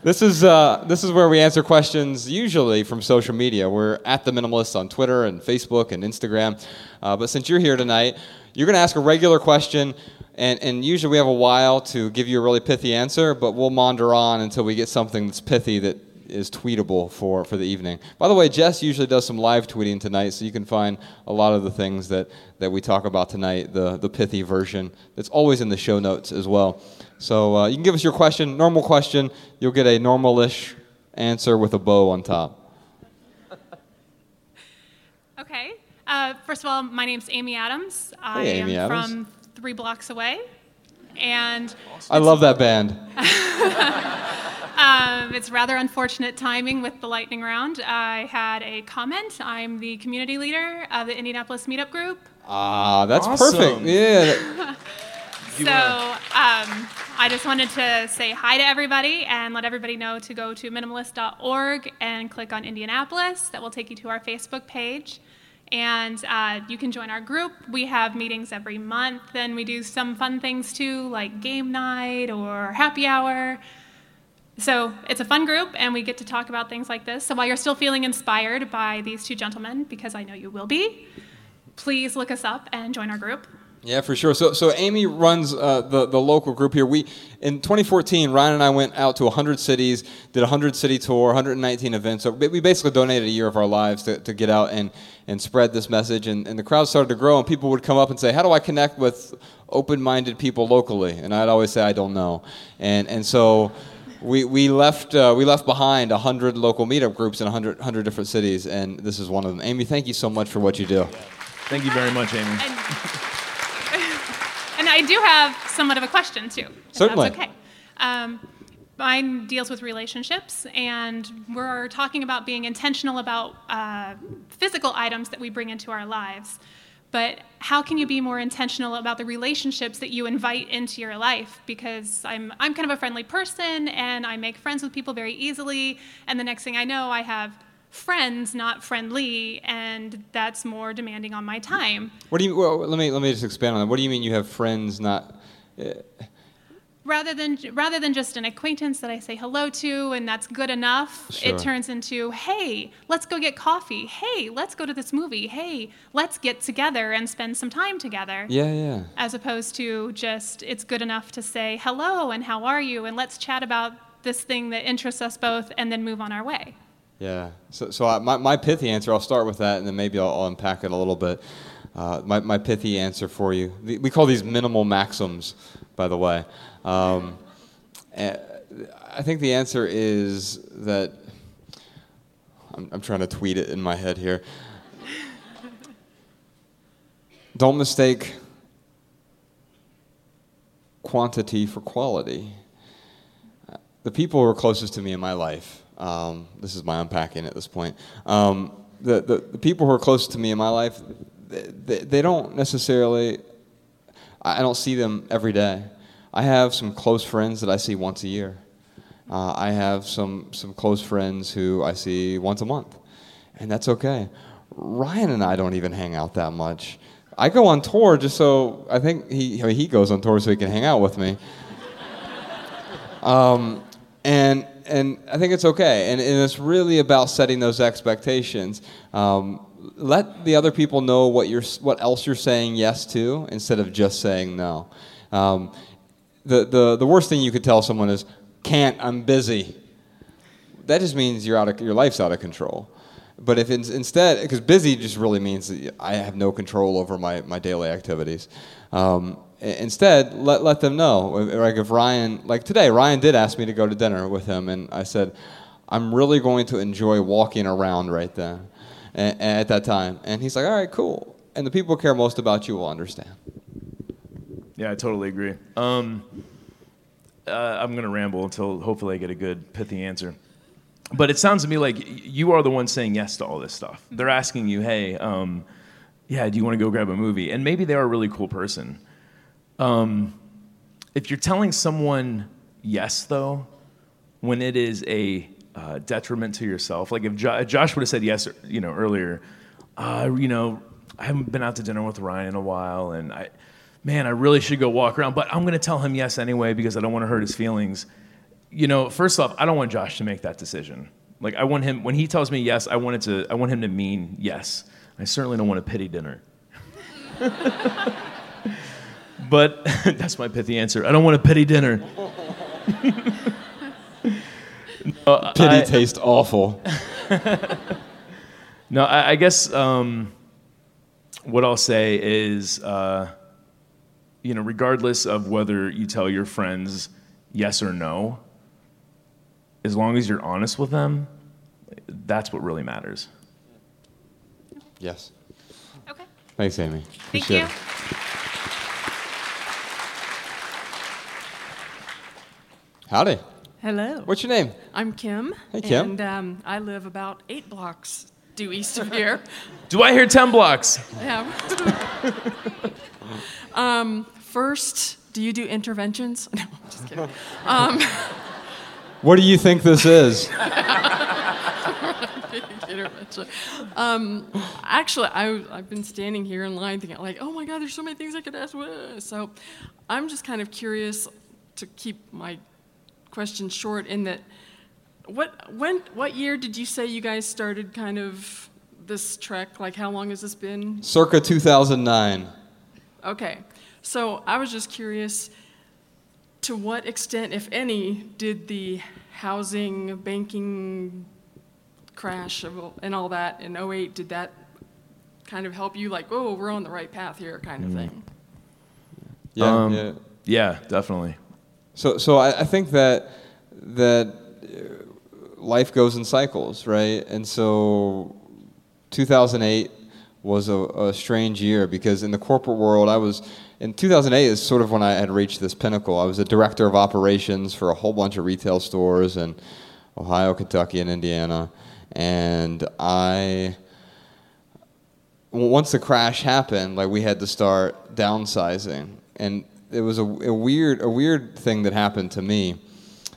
This is uh, this is where we answer questions usually from social media. We're at the Minimalists on Twitter and Facebook and Instagram. Uh, but since you're here tonight, you're going to ask a regular question, and, and usually we have a while to give you a really pithy answer. But we'll maunder on until we get something that's pithy that is tweetable for, for the evening. By the way, Jess usually does some live tweeting tonight, so you can find a lot of the things that, that we talk about tonight, the, the pithy version. That's always in the show notes as well. So uh, you can give us your question, normal question. You'll get a normal-ish answer with a bow on top. Okay. Uh, first of all, my name's Amy Adams. I Hey, Amy am Adams. from three blocks away. And I love that band. um, it's rather unfortunate timing with the lightning round. I had a comment. I'm the community leader of the Indianapolis Meetup Group. Ah, that's Awesome. perfect. Yeah. so um, I just wanted to say hi to everybody and let everybody know to go to minimalist.org and click on Indianapolis. That will take you to our Facebook page. And uh, you can join our group. We have meetings every month, and we do some fun things too, like game night or happy hour. So it's a fun group, and we get to talk about things like this. So while you're still feeling inspired by these two gentlemen, because I know you will be, please look us up and join our group. Yeah, for sure. So, so Amy runs uh, the the local group here. We in 2014, Ryan and I went out to 100 cities, did a 100 city tour, 119 events. So we we basically donated a year of our lives to, to get out and and spread this message. And, and the crowd started to grow, and people would come up and say, "How do I connect with open-minded people locally?" And I'd always say, "I don't know." And and so. We, we left uh, we left behind 100 local meetup groups in 100, 100 different cities, and this is one of them. Amy, thank you so much for what you do. Thank you very much, Amy. I do have somewhat of a question too. if Certainly. That's okay. Um, mine deals with relationships, and we're talking about being intentional about uh, physical items that we bring into our lives. But how can you be more intentional about the relationships that you invite into your life? Because I'm, I'm kind of a friendly person and I make friends with people very easily. And the next thing I know, I have friends, not friendly, and that's more demanding on my time. What do you? Well, let me let me just expand on that. What do you mean you have friends not? Uh, rather than rather than just an acquaintance that I say hello to and that's good enough, Sure. it turns into, "Hey, let's go get coffee. Hey, let's go to this movie. Hey, let's get together and spend some time together." Yeah, yeah. As opposed to just it's good enough to say hello and how are you and let's chat about this thing that interests us both and then move on our way. Yeah. So, so I, my, my pithy answer, I'll start with that, and then maybe I'll, I'll unpack it a little bit. Uh, my, my pithy answer for you. We call these minimal maxims, by the way. Um, eh, I think the answer is that I'm, I'm trying to tweet it in my head here. Don't mistake quantity for quality the people who are closest to me in my life, um, this is my unpacking at this point, um, the, the, the people who are close to me in my life, they, they don't necessarily, I don't see them every day. I have some close friends that I see once a year. Uh, I have some, some close friends who I see once a month, and that's okay. Ryan and I don't even hang out that much. I go on tour just so I think he he goes on tour so he can hang out with me. Um, and and I think it's okay. And, and, it's really about setting those expectations. Um, let the other people know what you're what else you're saying yes to instead of just saying no. Um, the, the the worst thing you could tell someone is can't I'm busy. That just means you're out of your life's out of control. But if it's instead, because busy just really means I have no control over my, my daily activities. Um, instead, let, let them know. Like if Ryan, like today, Ryan did ask me to go to dinner with him, and I said, I'm really going to enjoy walking around right then, at that time. And he's like, all right, cool. And the people who care most about you will understand. Yeah, I totally agree. Um, uh, I'm going to ramble until hopefully I get a good, pithy answer. But it sounds to me like you are the one saying yes to all this stuff. They're asking you, hey, um, yeah, do you want to go grab a movie? And maybe they're a really cool person. Um, if you're telling someone yes, though, when it is a uh, detriment to yourself, like if jo- Josh would have said yes, you know, earlier, uh, you know, I haven't been out to dinner with Ryan in a while, and I, man, I really should go walk around, but I'm going to tell him yes anyway because I don't want to hurt his feelings you know, first off, I don't want Josh to make that decision. Like I want him when he tells me yes, I want it to I want him to mean yes. I certainly don't want a pity dinner. but that's my pithy answer. I don't want a pity dinner. no, pity I, tastes awful. no, I, I guess um, what I'll say is, uh, you know, regardless of whether you tell your friends yes or no, as long as you're honest with them, that's what really matters. Yes. Okay. Thanks, Amy. Thank Appreciate you. It. Howdy. Hello. What's your name? I'm Kim. Hey, Kim. And um, I live about eight blocks due east of here. Do I hear 10 blocks? Yeah. um, first, do you do interventions? No, I'm just kidding. Um, what do you think this is? um, actually, I, I've been standing here in line thinking, like, oh my God, there's so many things I could ask. So I'm just kind of curious to keep my questions short in that what, when, what year did you say you guys started kind of this trek? Like, how long has this been? Circa 2009. Okay. So I was just curious to what extent, if any, did the housing, banking crash and all that in 08, did that kind of help you, like, oh, we're on the right path here, kind of mm. thing? Yeah, um, yeah, yeah, definitely. So, so I, I think that that uh, life goes in cycles, right? And so, 2008 was a, a strange year because in the corporate world, I was in 2008 is sort of when I had reached this pinnacle. I was a director of operations for a whole bunch of retail stores in Ohio, Kentucky, and Indiana. And I, once the crash happened, like we had to start downsizing. And it was a, a weird, a weird thing that happened to me.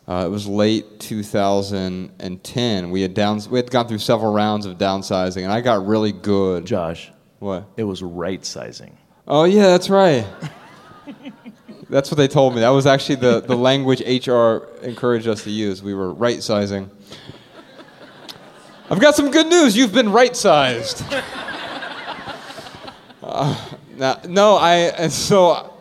Uh, it was late 2010. We had down, we had gone through several rounds of downsizing, and I got really good. Josh, what? It was right sizing. Oh yeah, that's right. that's what they told me. That was actually the, the language HR encouraged us to use. We were right sizing. I've got some good news. You've been right sized. Uh, now, no, I and so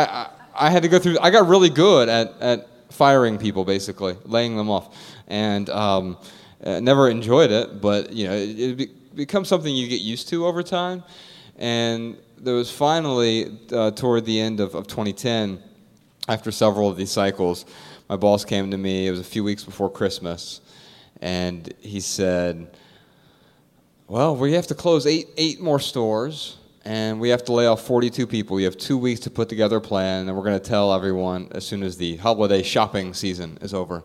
I, I had to go through. I got really good at at firing people, basically laying them off, and um, uh, never enjoyed it. But you know, it, it be, becomes something you get used to over time, and there was finally, uh, toward the end of, of 2010, after several of these cycles, my boss came to me. It was a few weeks before Christmas, and he said, "Well, we have to close eight eight more stores, and we have to lay off 42 people. You have two weeks to put together a plan, and we're going to tell everyone as soon as the holiday shopping season is over."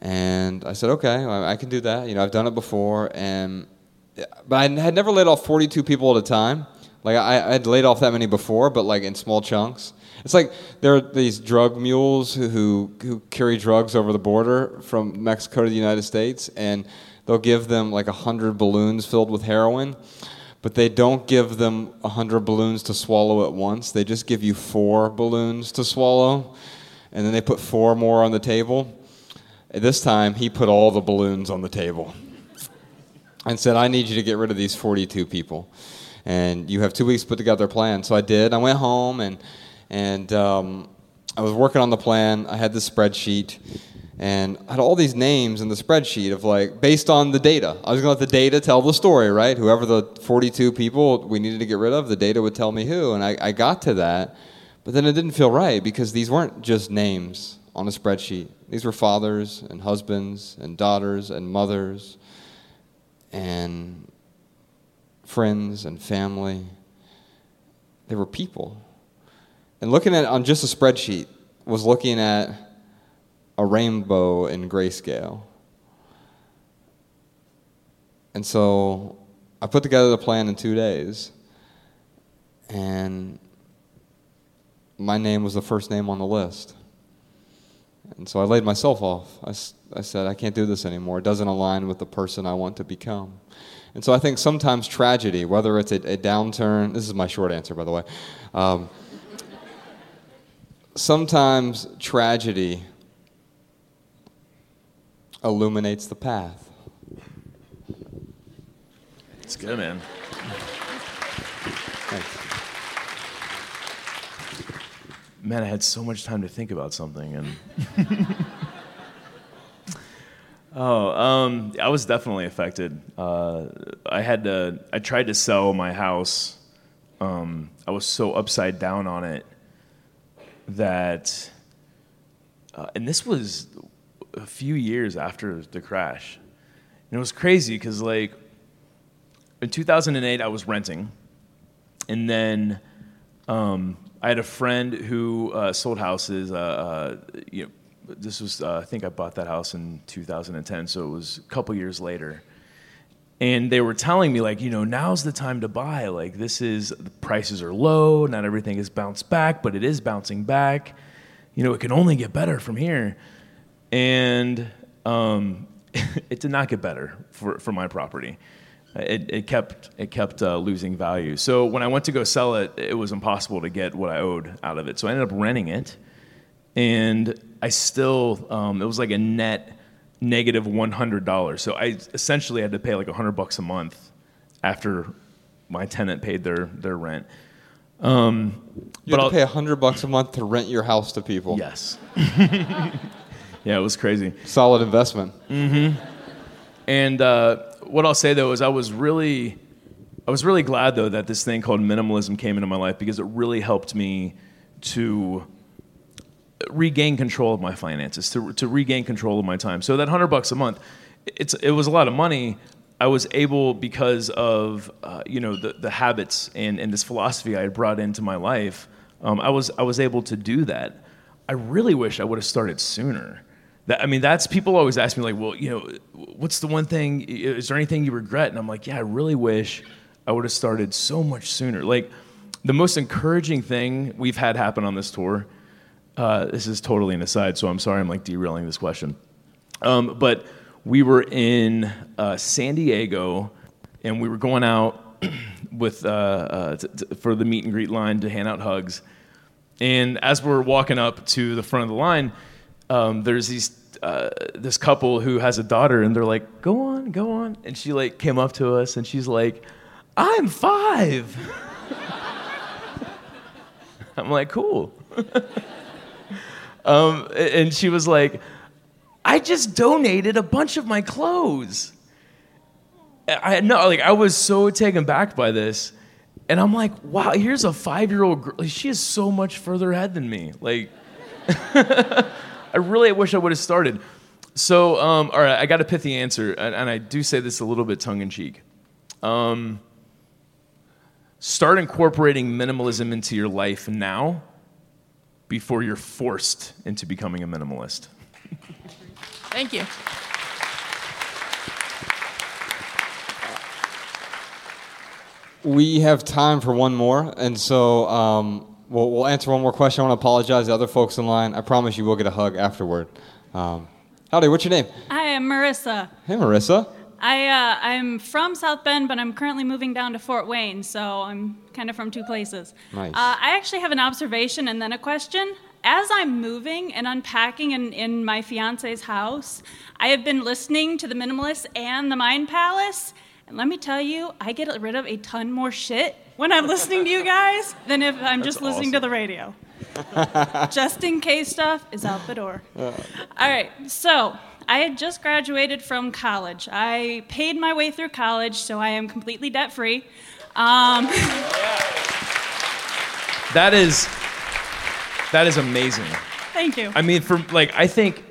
And I said, "Okay, I can do that. You know, I've done it before." And but I had never laid off 42 people at a time. Like I, had laid off that many before, but like in small chunks. It's like there are these drug mules who, who, carry drugs over the border from Mexico to the United States, and they'll give them like 100 balloons filled with heroin, but they don't give them 100 balloons to swallow at once. They just give you four balloons to swallow, and then they put four more on the table. This time, he put all the balloons on the table and said, I need you to get rid of these 42 people. And you have two weeks to put together a plan. So I did. I went home and and um, I was working on the plan. I had this spreadsheet, and I had all these names in the spreadsheet of like based on the data. I was going to let the data tell the story, right? Whoever the 42 people we needed to get rid of, the data would tell me who, and I, I got to that. But then it didn't feel right because these weren't just names on a spreadsheet. These were fathers and husbands and daughters and mothers and friends and family. They were people. And looking at on just a spreadsheet was looking at a rainbow in grayscale. And so I put together the plan in two days. And my name was the first name on the list. And so I laid myself off. I, I said, I can't do this anymore. It doesn't align with the person I want to become. And so I think sometimes tragedy, whether it's a, a downturn, this is my short answer, by the way. Um, sometimes tragedy illuminates the path. It's good, man. Thanks. Man, I had so much time to think about something, and oh, um, I was definitely affected. Uh, I had to. I tried to sell my house. Um, I was so upside down on it that, uh, and this was a few years after the crash, and it was crazy because like in 2008 I was renting, and then. Um, I had a friend who uh, sold houses. Uh, uh, you know, this was uh, I think I bought that house in 2010, so it was a couple years later. And they were telling me like, you know, now's the time to buy. Like this is the prices are low, not everything is bounced back, but it is bouncing back. You know, it can only get better from here. And um, it did not get better for, for my property it, it kept it kept uh, losing value. So when I went to go sell it, it was impossible to get what I owed out of it. So I ended up renting it, and I still um, it was like a net negative one hundred dollars. So I essentially had to pay like hundred bucks a month after my tenant paid their their rent. Um, you had to pay a hundred bucks a month to rent your house to people. Yes. yeah, it was crazy. Solid investment. Mm-hmm. And uh, what I'll say though is I was really, I was really glad though that this thing called minimalism came into my life because it really helped me to regain control of my finances, to, to regain control of my time. So that hundred bucks a month, it's it was a lot of money. I was able because of uh, you know the the habits and and this philosophy I had brought into my life. Um, I was I was able to do that. I really wish I would have started sooner. That, I mean, that's people always ask me like, well, you know, what's the one thing? Is there anything you regret? And I'm like, yeah, I really wish I would have started so much sooner. Like, the most encouraging thing we've had happen on this tour. Uh, this is totally an aside, so I'm sorry I'm like derailing this question. Um, but we were in uh, San Diego, and we were going out with uh, uh t- t- for the meet and greet line to hand out hugs. And as we're walking up to the front of the line um, there's these uh, this couple who has a daughter, and they're like, "Go on, go on," and she like came up to us, and she's like, "I'm five. I'm like, "Cool." um, and she was like, "I just donated a bunch of my clothes." I no, like I was so taken back by this. And I'm like, wow, here's a five year old girl. She is so much further ahead than me. Like, I really wish I would have started. So, um, all right, I got a pithy answer, and, and, I do say this a little bit tongue in cheek. Um, start incorporating minimalism into your life now before you're forced into becoming a minimalist. Thank you. We have time for one more, and so um, we'll, we'll answer one more question. I want to apologize to the other folks in line. I promise you will get a hug afterward. Um, howdy, what's your name? Hi, I'm Marissa. Hey, Marissa. I uh, I'm from South Bend, but I'm currently moving down to Fort Wayne, so I'm kind of from two places. Nice. Uh, I actually have an observation and then a question. As I'm moving and unpacking in, in my fiance's house, I have been listening to the Minimalist and the Mind Palace, and let me tell you, I get rid of a ton more shit when I'm listening to you guys than if I'm just listening to the radio. just in case stuff is out the door. All right, so I had just graduated from college. I paid my way through college, so I am completely debt free. Um, That is that is amazing. thank you. I mean, for like, I think,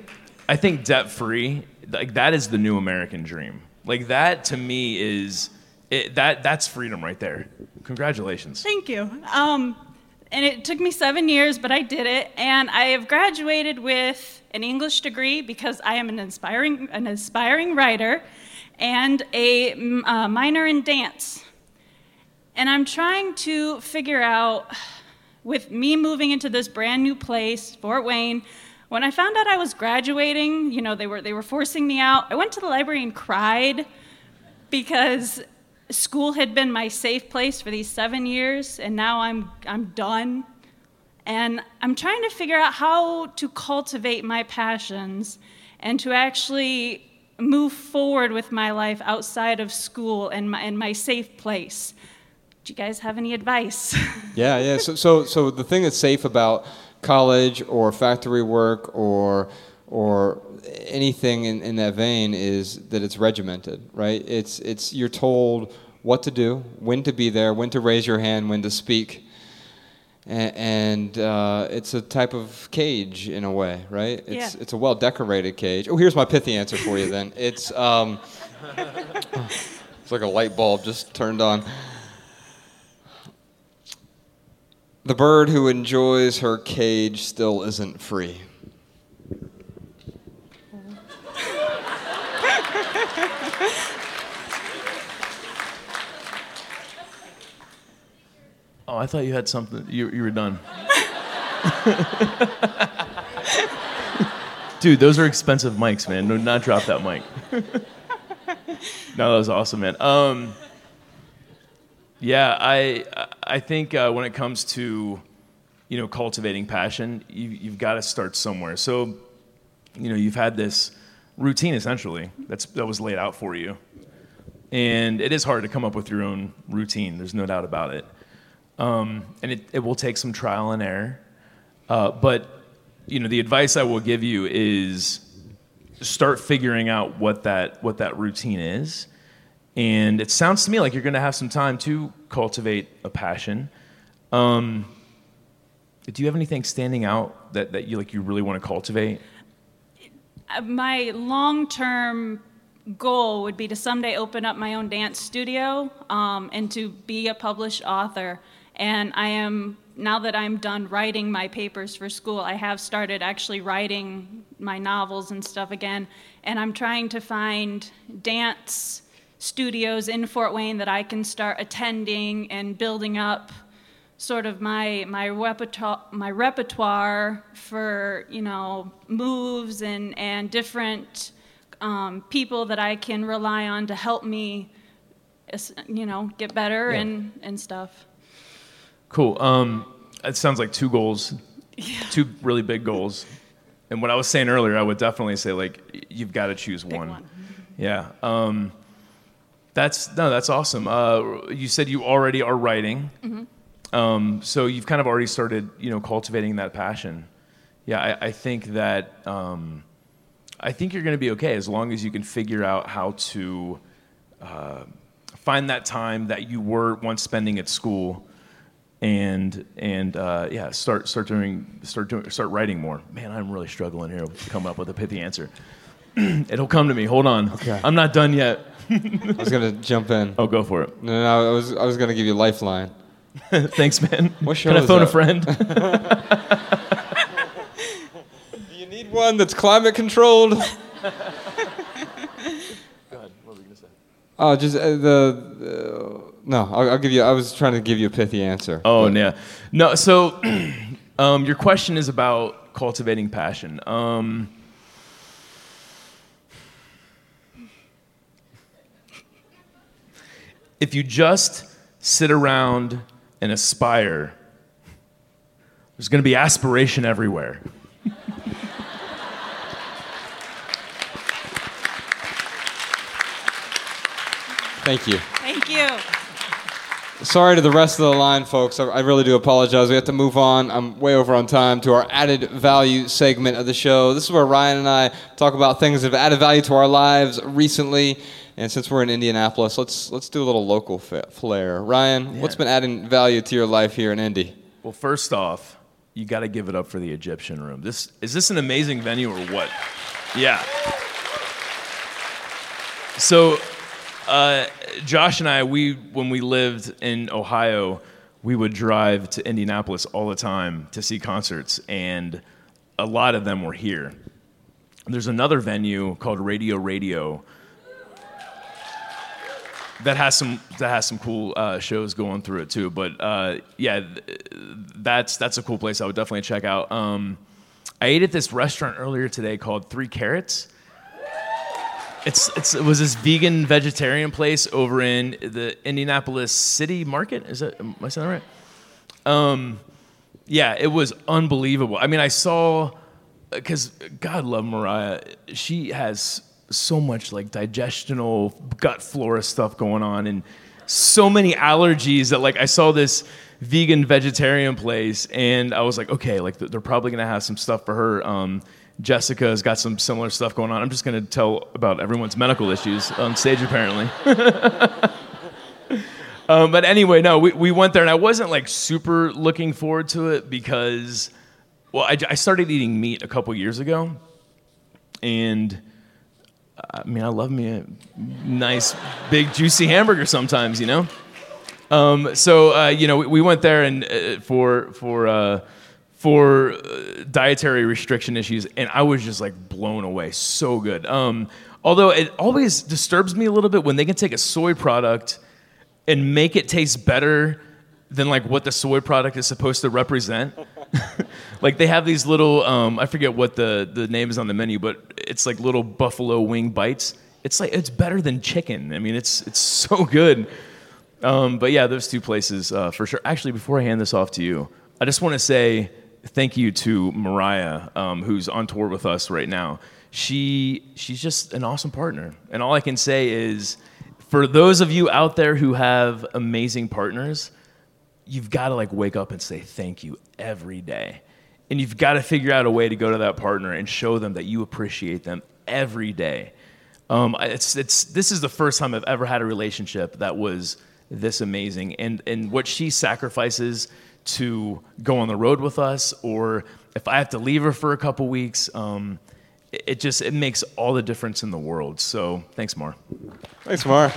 I think debt free, like that is the new American dream. Like that to me is it, that that's freedom right there. Congratulations. Thank you. Um, and it took me seven years, but I did it. And I have graduated with an English degree because I am an inspiring, an aspiring writer and a uh, minor in dance. And I'm trying to figure out, with me moving into this brand new place, Fort Wayne, when I found out I was graduating, you know, they were, they were forcing me out. I went to the library and cried because school had been my safe place for these seven years, and now I'm, I'm done. And I'm trying to figure out how to cultivate my passions and to actually move forward with my life outside of school and my, and my safe place. Do you guys have any advice? Yeah, yeah. So, so, so the thing that's safe about college or factory work or or anything in, in that vein is that it's regimented, right? It's it's you're told what to do, when to be there, when to raise your hand, when to speak, and, and uh, it's a type of cage in a way, right? It's Yeah. it's a well decorated cage. Oh, here's my pithy answer for you. Then it's um, it's like a light bulb just turned on. The bird who enjoys her cage still isn't free. Oh, I thought you had something. You, you were done. Dude, those are expensive mics, man. No, not drop that mic. no, that was awesome, man. Um, yeah, I I think uh, when it comes to you know cultivating passion, you, you've got to start somewhere. So, you know, you've had this routine essentially that's that was laid out for you, and it is hard to come up with your own routine. There's no doubt about it um, and it, it will take some trial and error. Uh, but you know, the advice I will give you is start figuring out what that what that routine is. And it sounds to me like you're going to have some time to cultivate a passion. Um, do you have anything standing out that, that you like you really want to cultivate? Uh, my long term goal would be to someday open up my own dance studio um, and to be a published author. And I am, now that I'm done writing my papers for school, I have started actually writing my novels and stuff again. And I'm trying to find dance studios in Fort Wayne that I can start attending and building up sort of my my repertoire my repertoire for you know moves and and different um, people that I can rely on to help me you know get better Yeah. and and stuff. Cool. Um, it sounds like two goals, two really big goals. And what I was saying earlier, I would definitely say like you've got to choose one. one. Yeah. Um, that's no, that's awesome. Uh, you said you already are writing, um, so you've kind of already started, you know, cultivating that passion. Yeah, I, I think that um, I think you're going to be okay as long as you can figure out how to uh, find that time that you were once spending at school and and uh, yeah, start start doing start doing start writing more. Man, I'm really struggling here to come up with a pithy answer. It'll come to me. Hold on. Okay. I'm not done yet. I was gonna jump in. Oh, go for it. No, no, I was I was gonna give you a lifeline. Thanks, man. What show Can I is phone a friend? Do you need one that's climate controlled? Go ahead. What were you gonna say? Oh, just uh, the, No, I'll, I'll give you. I was trying to give you a pithy answer. Oh but- yeah, no. So, um, your question is about cultivating passion. Um, if you just sit around and aspire, there's going to be aspiration everywhere. Thank you. Thank you. Sorry to the rest of the line, folks. I, really do apologize. We have to move on. I'm way over on time to our added value segment of the show. This is where Ryan and I talk about things that have added value to our lives recently. And since we're in Indianapolis, let's let's do a little local flair. Ryan, what's been adding value to your life here in Indy? Well, first off, you got to give it up for the Egyptian Room. This is this an amazing venue or what? Yeah. So, uh, Josh and I, we when we lived in Ohio, we would drive to Indianapolis all the time to see concerts, and a lot of them were here. There's another venue called Radio Radio that has some that has some cool uh, shows going through it too. But uh, yeah, th- that's that's a cool place. I would definitely check out. Um, I ate at this restaurant earlier today called Three Carrots. It's, it's it was this vegan vegetarian place over in the Indianapolis City Market. Is that am I saying that right? Um, yeah, it was unbelievable. I mean, I saw because God love Mariah. She has so much like digestional gut flora stuff going on, and so many allergies that like I saw this vegan vegetarian place, and I was like, okay, like they're probably gonna have some stuff for her. Um, Jessica has got some similar stuff going on. I'm just gonna tell about everyone's medical issues on stage, apparently. Um, but anyway, no, we, we went there, and I wasn't like super looking forward to it because, well, I, I started eating meat a couple years ago, and I mean, I love me a nice, big, juicy hamburger sometimes, you know. Um, so uh, you know, we, we went there and uh, for for uh, for uh, dietary restriction issues, and I was just like blown away. So good. Um, although it always disturbs me a little bit when they can take a soy product and make it taste better than like what the soy product is supposed to represent. like they have these little um, I forget what the the name is on the menu, but it's like little buffalo wing bites. It's like it's better than chicken. I mean, it's it's so good. Um, but yeah, those two places uh, for sure. Actually, before I hand this off to you, I just want to say thank you to Mariah, um, who's on tour with us right now. She she's just an awesome partner, and all I can say is, for those of you out there who have amazing partners, you've got to like wake up and say thank you every day, and you've got to figure out a way to go to that partner and show them that you appreciate them every day. Um, it's it's this is the first time I've ever had a relationship that was this amazing, and and what she sacrifices to go on the road with us, or if I have to leave her for a couple weeks, um, it, it just it makes all the difference in the world. So thanks, Mar. Thanks, Mar.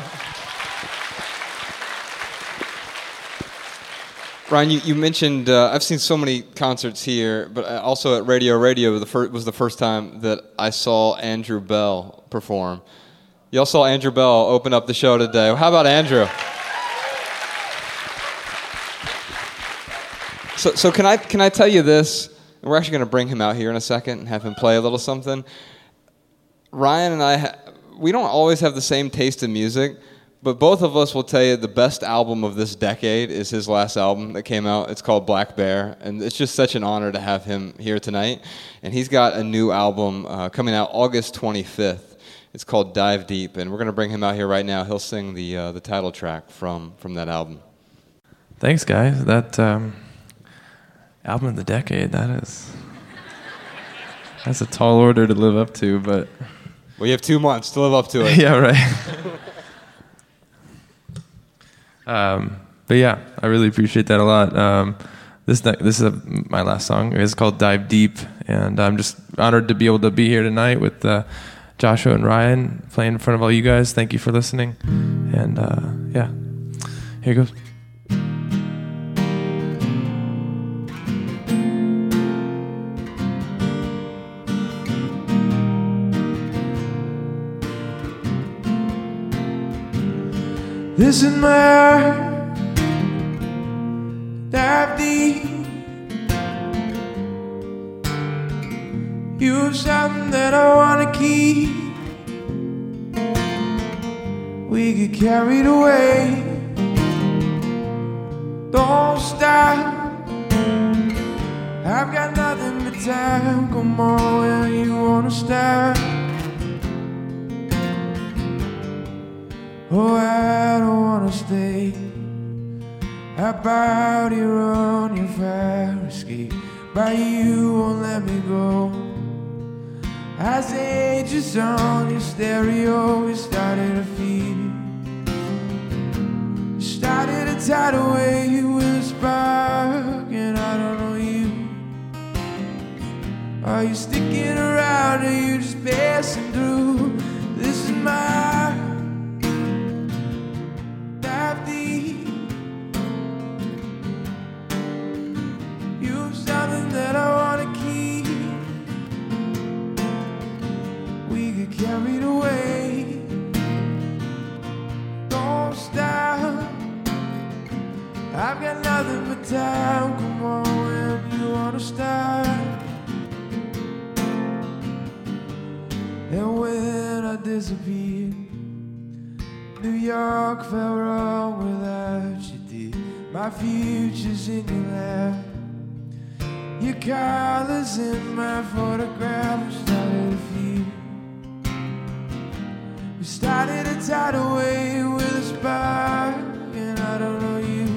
Ryan, you, you mentioned uh, I've seen so many concerts here, but uh, also at Radio Radio the fir- was the first time that I saw Andrew Belle perform. Y'all saw Andrew Belle open up the show today. How about Andrew? So, so can I can I tell you this? We're actually going to bring him out here in a second and have him play a little something. Ryan and I, we don't always have the same taste in music, but both of us will tell you the best album of this decade is his last album that came out. It's called Black Bear, and it's just such an honor to have him here tonight. And he's got a new album uh, coming out August 25th. It's called Dive Deep, and we're going to bring him out here right now. He'll sing the uh, the title track from from that album. Thanks, guys. That um, album of the decade. That is. That's a tall order to live up to, but. Well, you have two months to live up to it. yeah, right. um, but yeah, I really appreciate that a lot. Um, this ne- this is a, my last song. It's called Dive Deep, and I'm just honored to be able to be here tonight with uh, Joshua and Ryan playing in front of all you guys. Thank you for listening, and uh, yeah, here goes. This is my dive deep. You have something that I wanna keep. We get carried away. Don't stop. I've got nothing but time. Come on, where you wanna start? Oh, I don't wanna stay. How about you on your fire escape? But you won't let me go. I say just on your stereo, it started to feel. It started to tide away with a spark, and I don't know you. Are you sticking around or you just passing through? This is my nothing but time. Come on, when you start. And when I disappeared, New York felt wrong without you, dear. My future's in your lap. Your colors in my photograph we started to feel. We started to tide away with a spark, and I don't know you,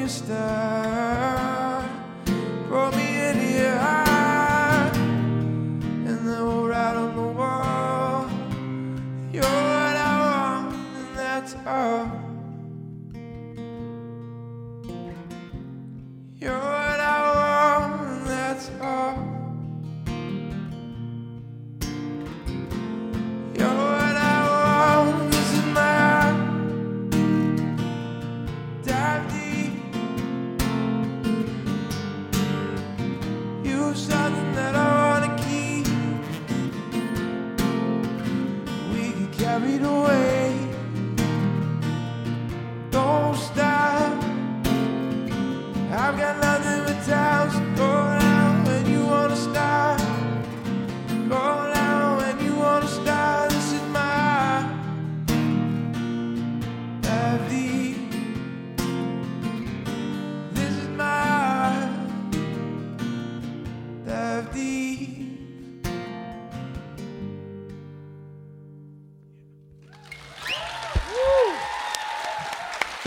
you.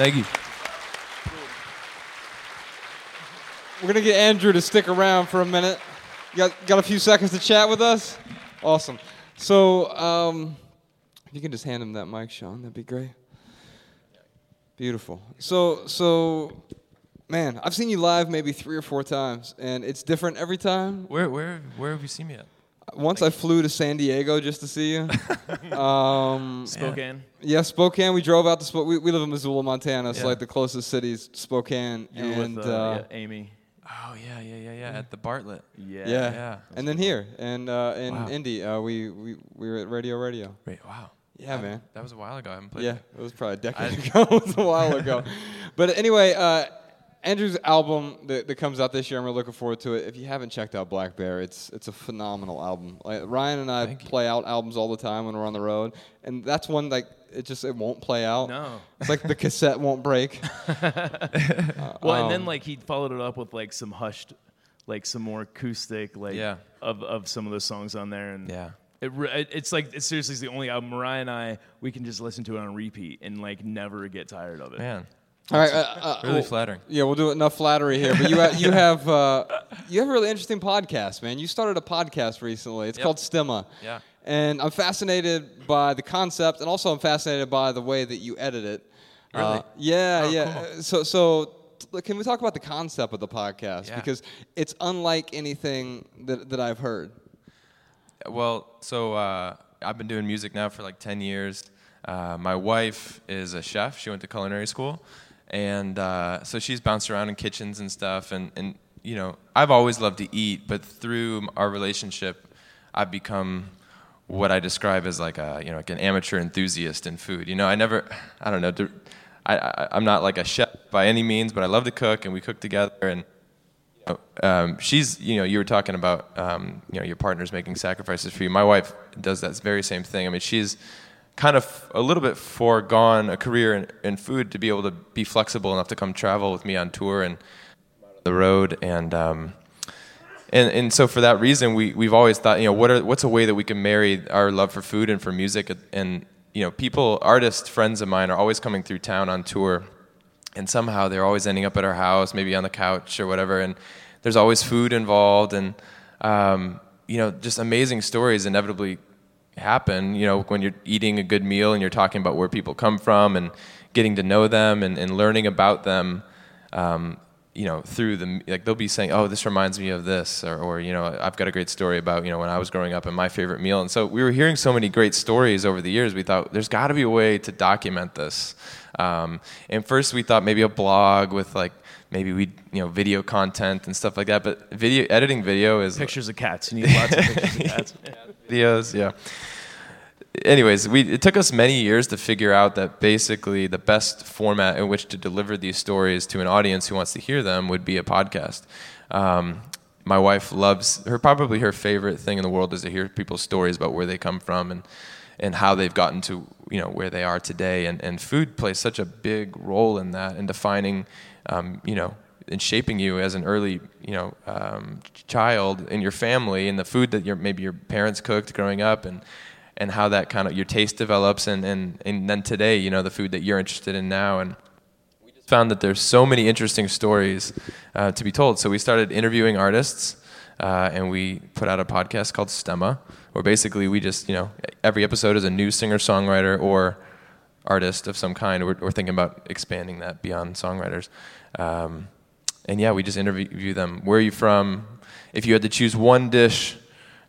Thank you. We're gonna get Andrew to stick around for a minute. You got got a few seconds to chat with us. Awesome. So, um, you can just hand him that mic, Sean, that'd be great. Beautiful. So, so, man, I've seen you live maybe three or four times, and it's different every time. Where where where have you seen me at? Once I flew to San Diego just to see you. um, Spokane. Yeah, Spokane. We drove out to Spokane. We, we live in Missoula, Montana. So Yeah. like the closest city's Spokane. You were and with uh, uh, yeah, Amy. Oh yeah yeah yeah yeah at the Bartlett. Yeah. yeah, Yeah. and then here and uh, in Wow. Indy, uh, we, we we were at Radio Radio. Wait, wow. Yeah, That- man. That was a while ago. I haven't played. Yeah, it. it was probably a decade ago. it was a while ago. But anyway, uh, Andrew's album that, that comes out this year, I'm really looking forward to it. If you haven't checked out Black Bear, it's it's a phenomenal album. Like Ryan and I Thank you. play out albums all the time when we're on the road, and that's one like it just it won't play out. No. It's like the cassette won't break. Well, and then Um, like he followed it up with like some hushed, like some more acoustic, like Yeah. of of some of the songs on there, and Yeah. It, re- it, it's like it seriously is the only album Mariah and I we can just listen to it on repeat and like never get tired of it. Man, All right, uh, uh, Really well, flattering. Yeah, we'll do enough flattery here. But you ha- you have uh, you have a really interesting podcast, man. You started a podcast recently. It's Yep. called Stemma. Yeah. And I'm fascinated by the concept, and also I'm fascinated by the way that you edit it. Really? Uh, yeah, Oh, yeah. cool. So so. t- Can we talk about the concept of the podcast? Yeah. Because it's unlike anything that, that I've heard. Well, so uh, I've been doing music now for like 10 years. Uh, my wife is a chef. She went to culinary school. And uh, so she's bounced around in kitchens and stuff. And, and, you know, I've always loved to eat, but through our relationship, I've become what I describe as like a, you know, like an amateur enthusiast in food. You know, I never, I don't know, I, I, I'm not like a chef by any means, but I love to cook and we cook together. And you know, um, she's, you know, you were talking about, um, you know, your partner's making sacrifices for you. My wife does that very same thing. I mean, she's kind of a little bit foregone a career in, in food to be able to be flexible enough to come travel with me on tour and the road. And, um, and, and so for that reason, we, we've always thought, you know, what are, what's a way that we can marry our love for food and for music? And, you know, people, artists, friends of mine are always coming through town on tour and somehow they're always ending up at our house, maybe on the couch or whatever, and there's always food involved, and um, you know, just amazing stories inevitably happen. You know, when you're eating a good meal and you're talking about where people come from and getting to know them and, and learning about them. Um, you know, through the like, they'll be saying, "Oh, this reminds me of this," or, or you know, I've got a great story about you know when I was growing up and my favorite meal. And so we were hearing so many great stories over the years. We thought there's got to be a way to document this. Um, and first we thought maybe a blog with like maybe we you know video content and stuff like that. But video editing video is Pictures of cats. You need lots of pictures of cats. Videos. Yeah. Anyways, we it took us many years to figure out that basically the best format in which to deliver these stories to an audience who wants to hear them would be a podcast. Um, my wife loves her probably her favorite thing in the world is to hear people's stories about where they come from and and how they've gotten to you know where they are today and and food plays such a big role in that in defining um, you know in shaping you as an early you know um, child in your family and the food that your maybe your parents cooked growing up and and how that kind of your taste develops and and and then today you know the food that you're interested in now. And we just found that there's so many interesting stories uh, to be told. So we started interviewing artists uh, and we put out a podcast called Stemma where basically we just you know every episode is a new singer songwriter or artist of some kind. We're, we're thinking about expanding that beyond songwriters. Um, and yeah we just interview them where are you from if you had to choose one dish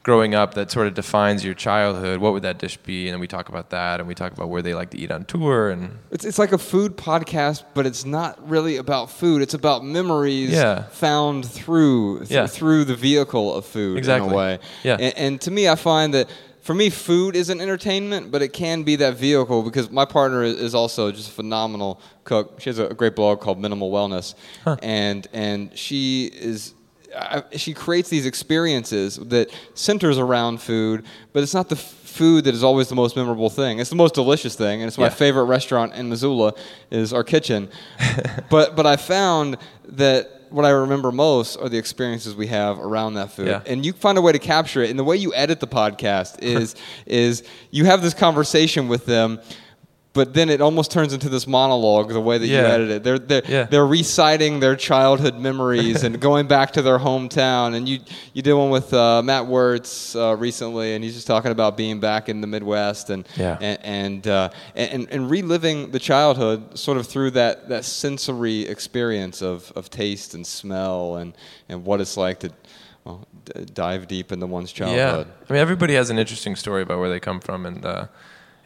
growing up that sort of defines your childhood, what would that dish be? And then we talk about that, and we talk about where they like to eat on tour, and It's, it's like a food podcast, but it's not really about food. It's about memories Yeah. found through th- Yeah. through the vehicle of food in Exactly. a way. Yeah. And, and to me, I find that for me, food isn't entertainment, but it can be that vehicle because my partner is, also just a phenomenal cook. She has a great blog called Minimal Wellness, and and she is. I, she creates these experiences that centers around food, but it's not the f- food that is always the most memorable thing. It's the most delicious thing, and it's my Yeah. favorite restaurant in Missoula is our kitchen. but but I found that what I remember most are the experiences we have around that food, Yeah. and you find a way to capture it. And the way you edit the podcast is is you have this conversation with them. But then it almost turns into this monologue the way that you Yeah. edit it. They're they're, Yeah. they're reciting their childhood memories and going back to their hometown. And you you did one with uh, Matt Wertz uh, recently, and he's just talking about being back in the Midwest and Yeah. and and, uh, and and reliving the childhood sort of through that that sensory experience of, of taste and smell and and what it's like to well, d- dive deep into one's childhood. yeah. I mean, everybody has an interesting story about where they come from, and uh,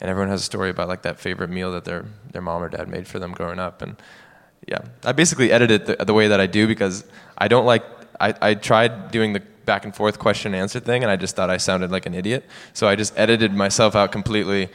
and everyone has a story about like that favorite meal that their their mom or dad made for them growing up, and yeah, I basically edit it the, the way that I do because I don't like. I, I tried doing the back and forth question and answer thing, and I just thought I sounded like an idiot. So I just edited myself out completely,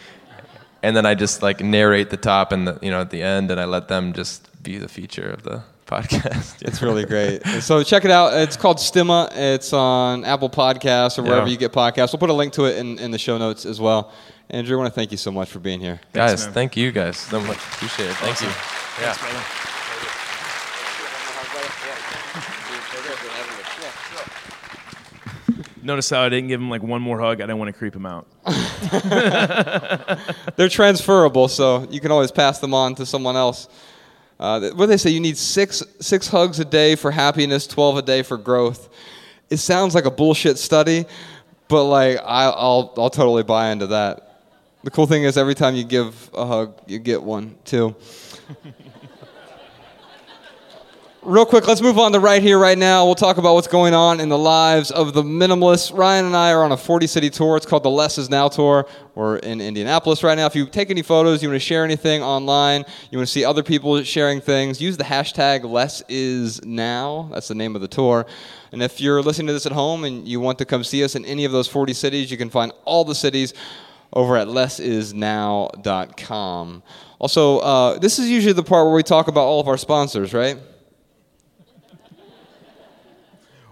and then I just like narrate the top and the you know at the end, and I let them just be the feature of the podcast. It's really great. So check it out. It's called Stemma. It's on Apple Podcasts or wherever Yeah. you get podcasts. We'll put a link to it in, in the show notes as well. Andrew, I want to thank you so much for being here. guys, man. thank you guys so much. Appreciate it. Thank you. Yeah. Notice how I didn't give him like one more hug. I didn't want to creep him out. They're transferable, so you can always pass them on to someone else. Uh, what do they say? You need six six hugs a day for happiness, twelve a day for growth. It sounds like a bullshit study, but like I, I'll I'll totally buy into that. The cool thing is, every time you give a hug, you get one too. Real quick, let's move on to right here, right now. We'll talk about what's going on in the lives of the minimalists. Ryan and I are on a 40 city tour. It's called the Less Is Now Tour. We're in Indianapolis right now. If you take any photos, you want to share anything online, you want to see other people sharing things, use the hashtag Less Is Now. That's the name of the tour. And if you're listening to this at home and you want to come see us in any of those 40 cities, you can find all the cities over at lessisnow.com. Also, uh, this is usually the part where we talk about all of our sponsors, right?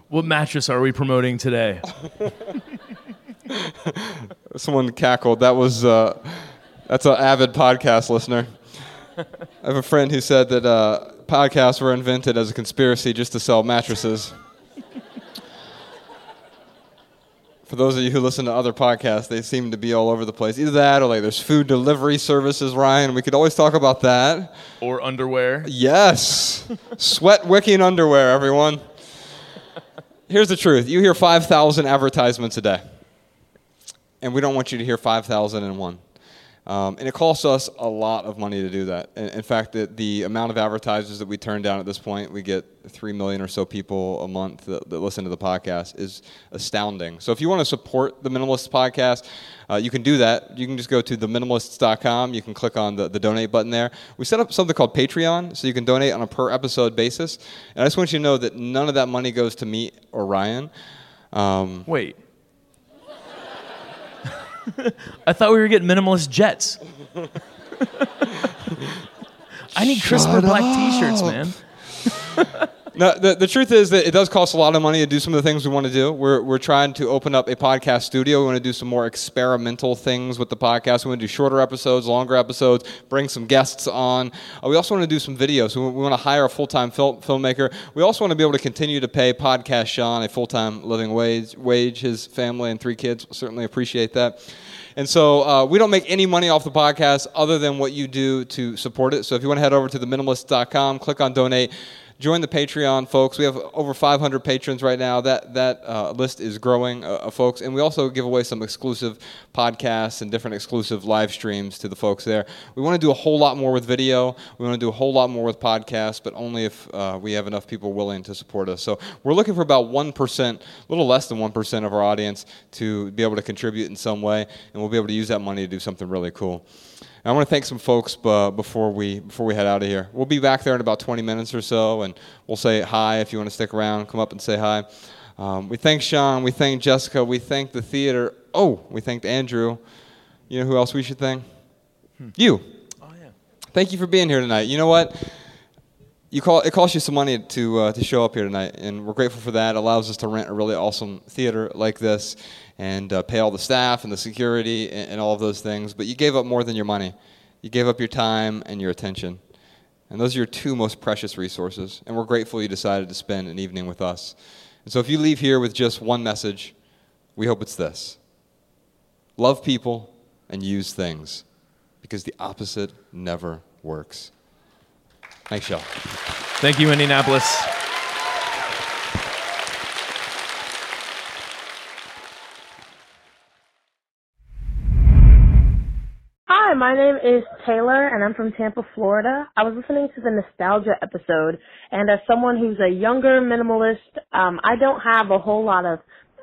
What mattress are we promoting today? Someone cackled. That was uh, that's an avid podcast listener. I have a friend who said that uh, podcasts were invented as a conspiracy just to sell mattresses. For those of you who listen to other podcasts, they seem to be all over the place. Either that or like there's food delivery services, Ryan. We could always talk about that. or underwear? Yes. Sweat wicking underwear, everyone. Here's the truth you hear 5,000 advertisements a day, and we don't want you to hear 5,001. Um, and it costs us a lot of money to do that. In, in fact, the, the amount of advertisers that we turn down at this point, we get 3 million or so people a month that, that listen to the podcast, is astounding. So if you want to support the Minimalists podcast, uh, you can do that. You can just go to theminimalists.com. You can click on the, the donate button there. We set up something called Patreon, so you can donate on a per episode basis. And I just want you to know that none of that money goes to me or Ryan. Um, Wait. I thought we were getting minimalist jets. I need crisper Shut black t-shirts, man. No, the, the truth is that it does cost a lot of money to do some of the things we want to do. We're, we're trying to open up a podcast studio. We want to do some more experimental things with the podcast. We want to do shorter episodes, longer episodes, bring some guests on. Uh, we also want to do some videos. We, we want to hire a full time fil- filmmaker. We also want to be able to continue to pay Podcast Sean a full time living wage, wage. His family and three kids will certainly appreciate that. And so uh, we don't make any money off the podcast other than what you do to support it. So if you want to head over to theminimalist.com, click on donate. Join the Patreon, folks. We have over 500 patrons right now. That that uh, list is growing, uh, of folks, and we also give away some exclusive podcasts and different exclusive live streams to the folks there. We want to do a whole lot more with video. We want to do a whole lot more with podcasts, but only if uh, we have enough people willing to support us. So we're looking for about one percent, a little less than one percent of our audience to be able to contribute in some way, and we'll be able to use that money to do something really cool. And I want to thank some folks uh, before we before we head out of here. We'll be back there in about 20 minutes or so, and we'll say hi if you want to stick around. Come up and say hi. Um, we thank Sean. We thank Jessica. We thank the theater. Oh, we thanked Andrew. You know who else we should thank? You. Oh yeah. Thank you for being here tonight. You know what? You call it costs you some money to uh, to show up here tonight, and we're grateful for that. It allows us to rent a really awesome theater like this, and uh, pay all the staff and the security and, and all of those things. But you gave up more than your money. You gave up your time and your attention, and those are your two most precious resources. And we're grateful you decided to spend an evening with us. And so, if you leave here with just one message, we hope it's this: love people and use things, because the opposite never works. Thanks, y'all. Thank you, Indianapolis. My name is Taylor, and I'm from Tampa, Florida. I was listening to the nostalgia episode, and as someone who's a younger minimalist, um, I don't have a whole lot of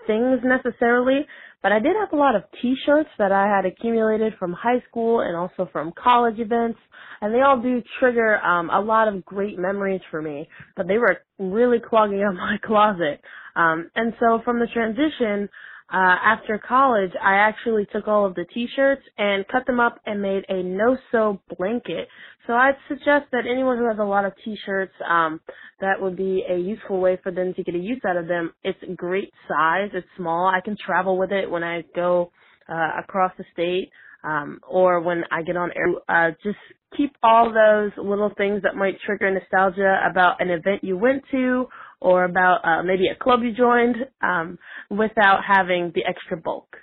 things necessarily, but I did have a lot of T-shirts that I had accumulated from high school and also from college events, and they all do trigger um, a lot of great memories for me. But they were really clogging up my closet, um, and so from the transition uh, after college, I actually took all of the t-shirts and cut them up and made a no-sew blanket. So I'd suggest that anyone who has a lot of t-shirts, um, that would be a useful way for them to get a use out of them. It's great size. It's small. I can travel with it when I go, uh, across the state. Um, or when I get on air, uh, just keep all those little things that might trigger nostalgia about an event you went to or about uh, maybe a club you joined um, without having the extra bulk.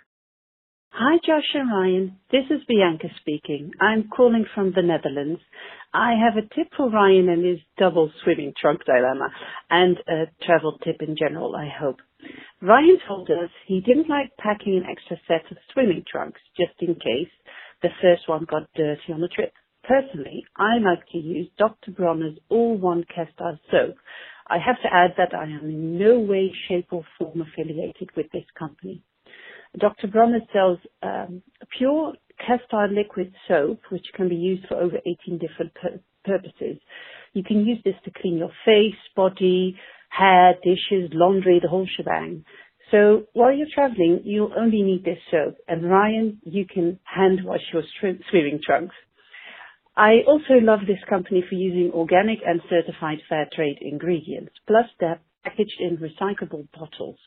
Hi, Josh and Ryan. This is Bianca speaking. I'm calling from the Netherlands. I have a tip for Ryan and his double swimming trunk dilemma and a travel tip in general, I hope. Ryan told us he didn't like packing an extra set of swimming trunks just in case the first one got dirty on the trip. Personally, I like to use Dr. Bronner's All-One Castile Soap. I have to add that I am in no way, shape or form affiliated with this company. Dr. Bronner sells um, pure castile liquid soap, which can be used for over 18 different pur- purposes. You can use this to clean your face, body, hair, dishes, laundry, the whole shebang. So while you're traveling, you'll only need this soap. And Ryan, you can hand wash your swimming trunks. I also love this company for using organic and certified fair trade ingredients. Plus, they're packaged in recyclable bottles.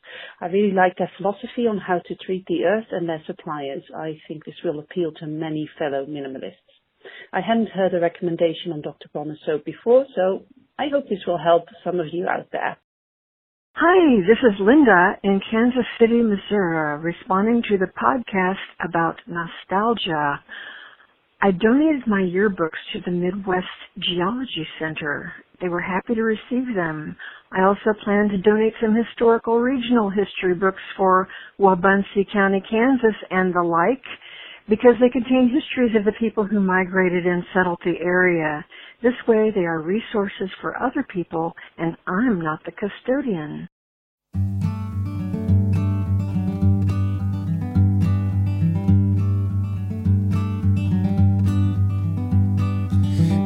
I really like their philosophy on how to treat the earth and their suppliers. I think this will appeal to many fellow minimalists. I hadn't heard a recommendation on Dr. Bronner soap before, so I hope this will help some of you out there. Hi, this is Linda in Kansas City, Missouri, responding to the podcast about nostalgia. I donated my yearbooks to the Midwest Genealogy Center. They were happy to receive them. I also plan to donate some historical regional history books for Wabaunsee County, Kansas and the like because they contain histories of the people who migrated and settled the area. This way they are resources for other people and I'm not the custodian.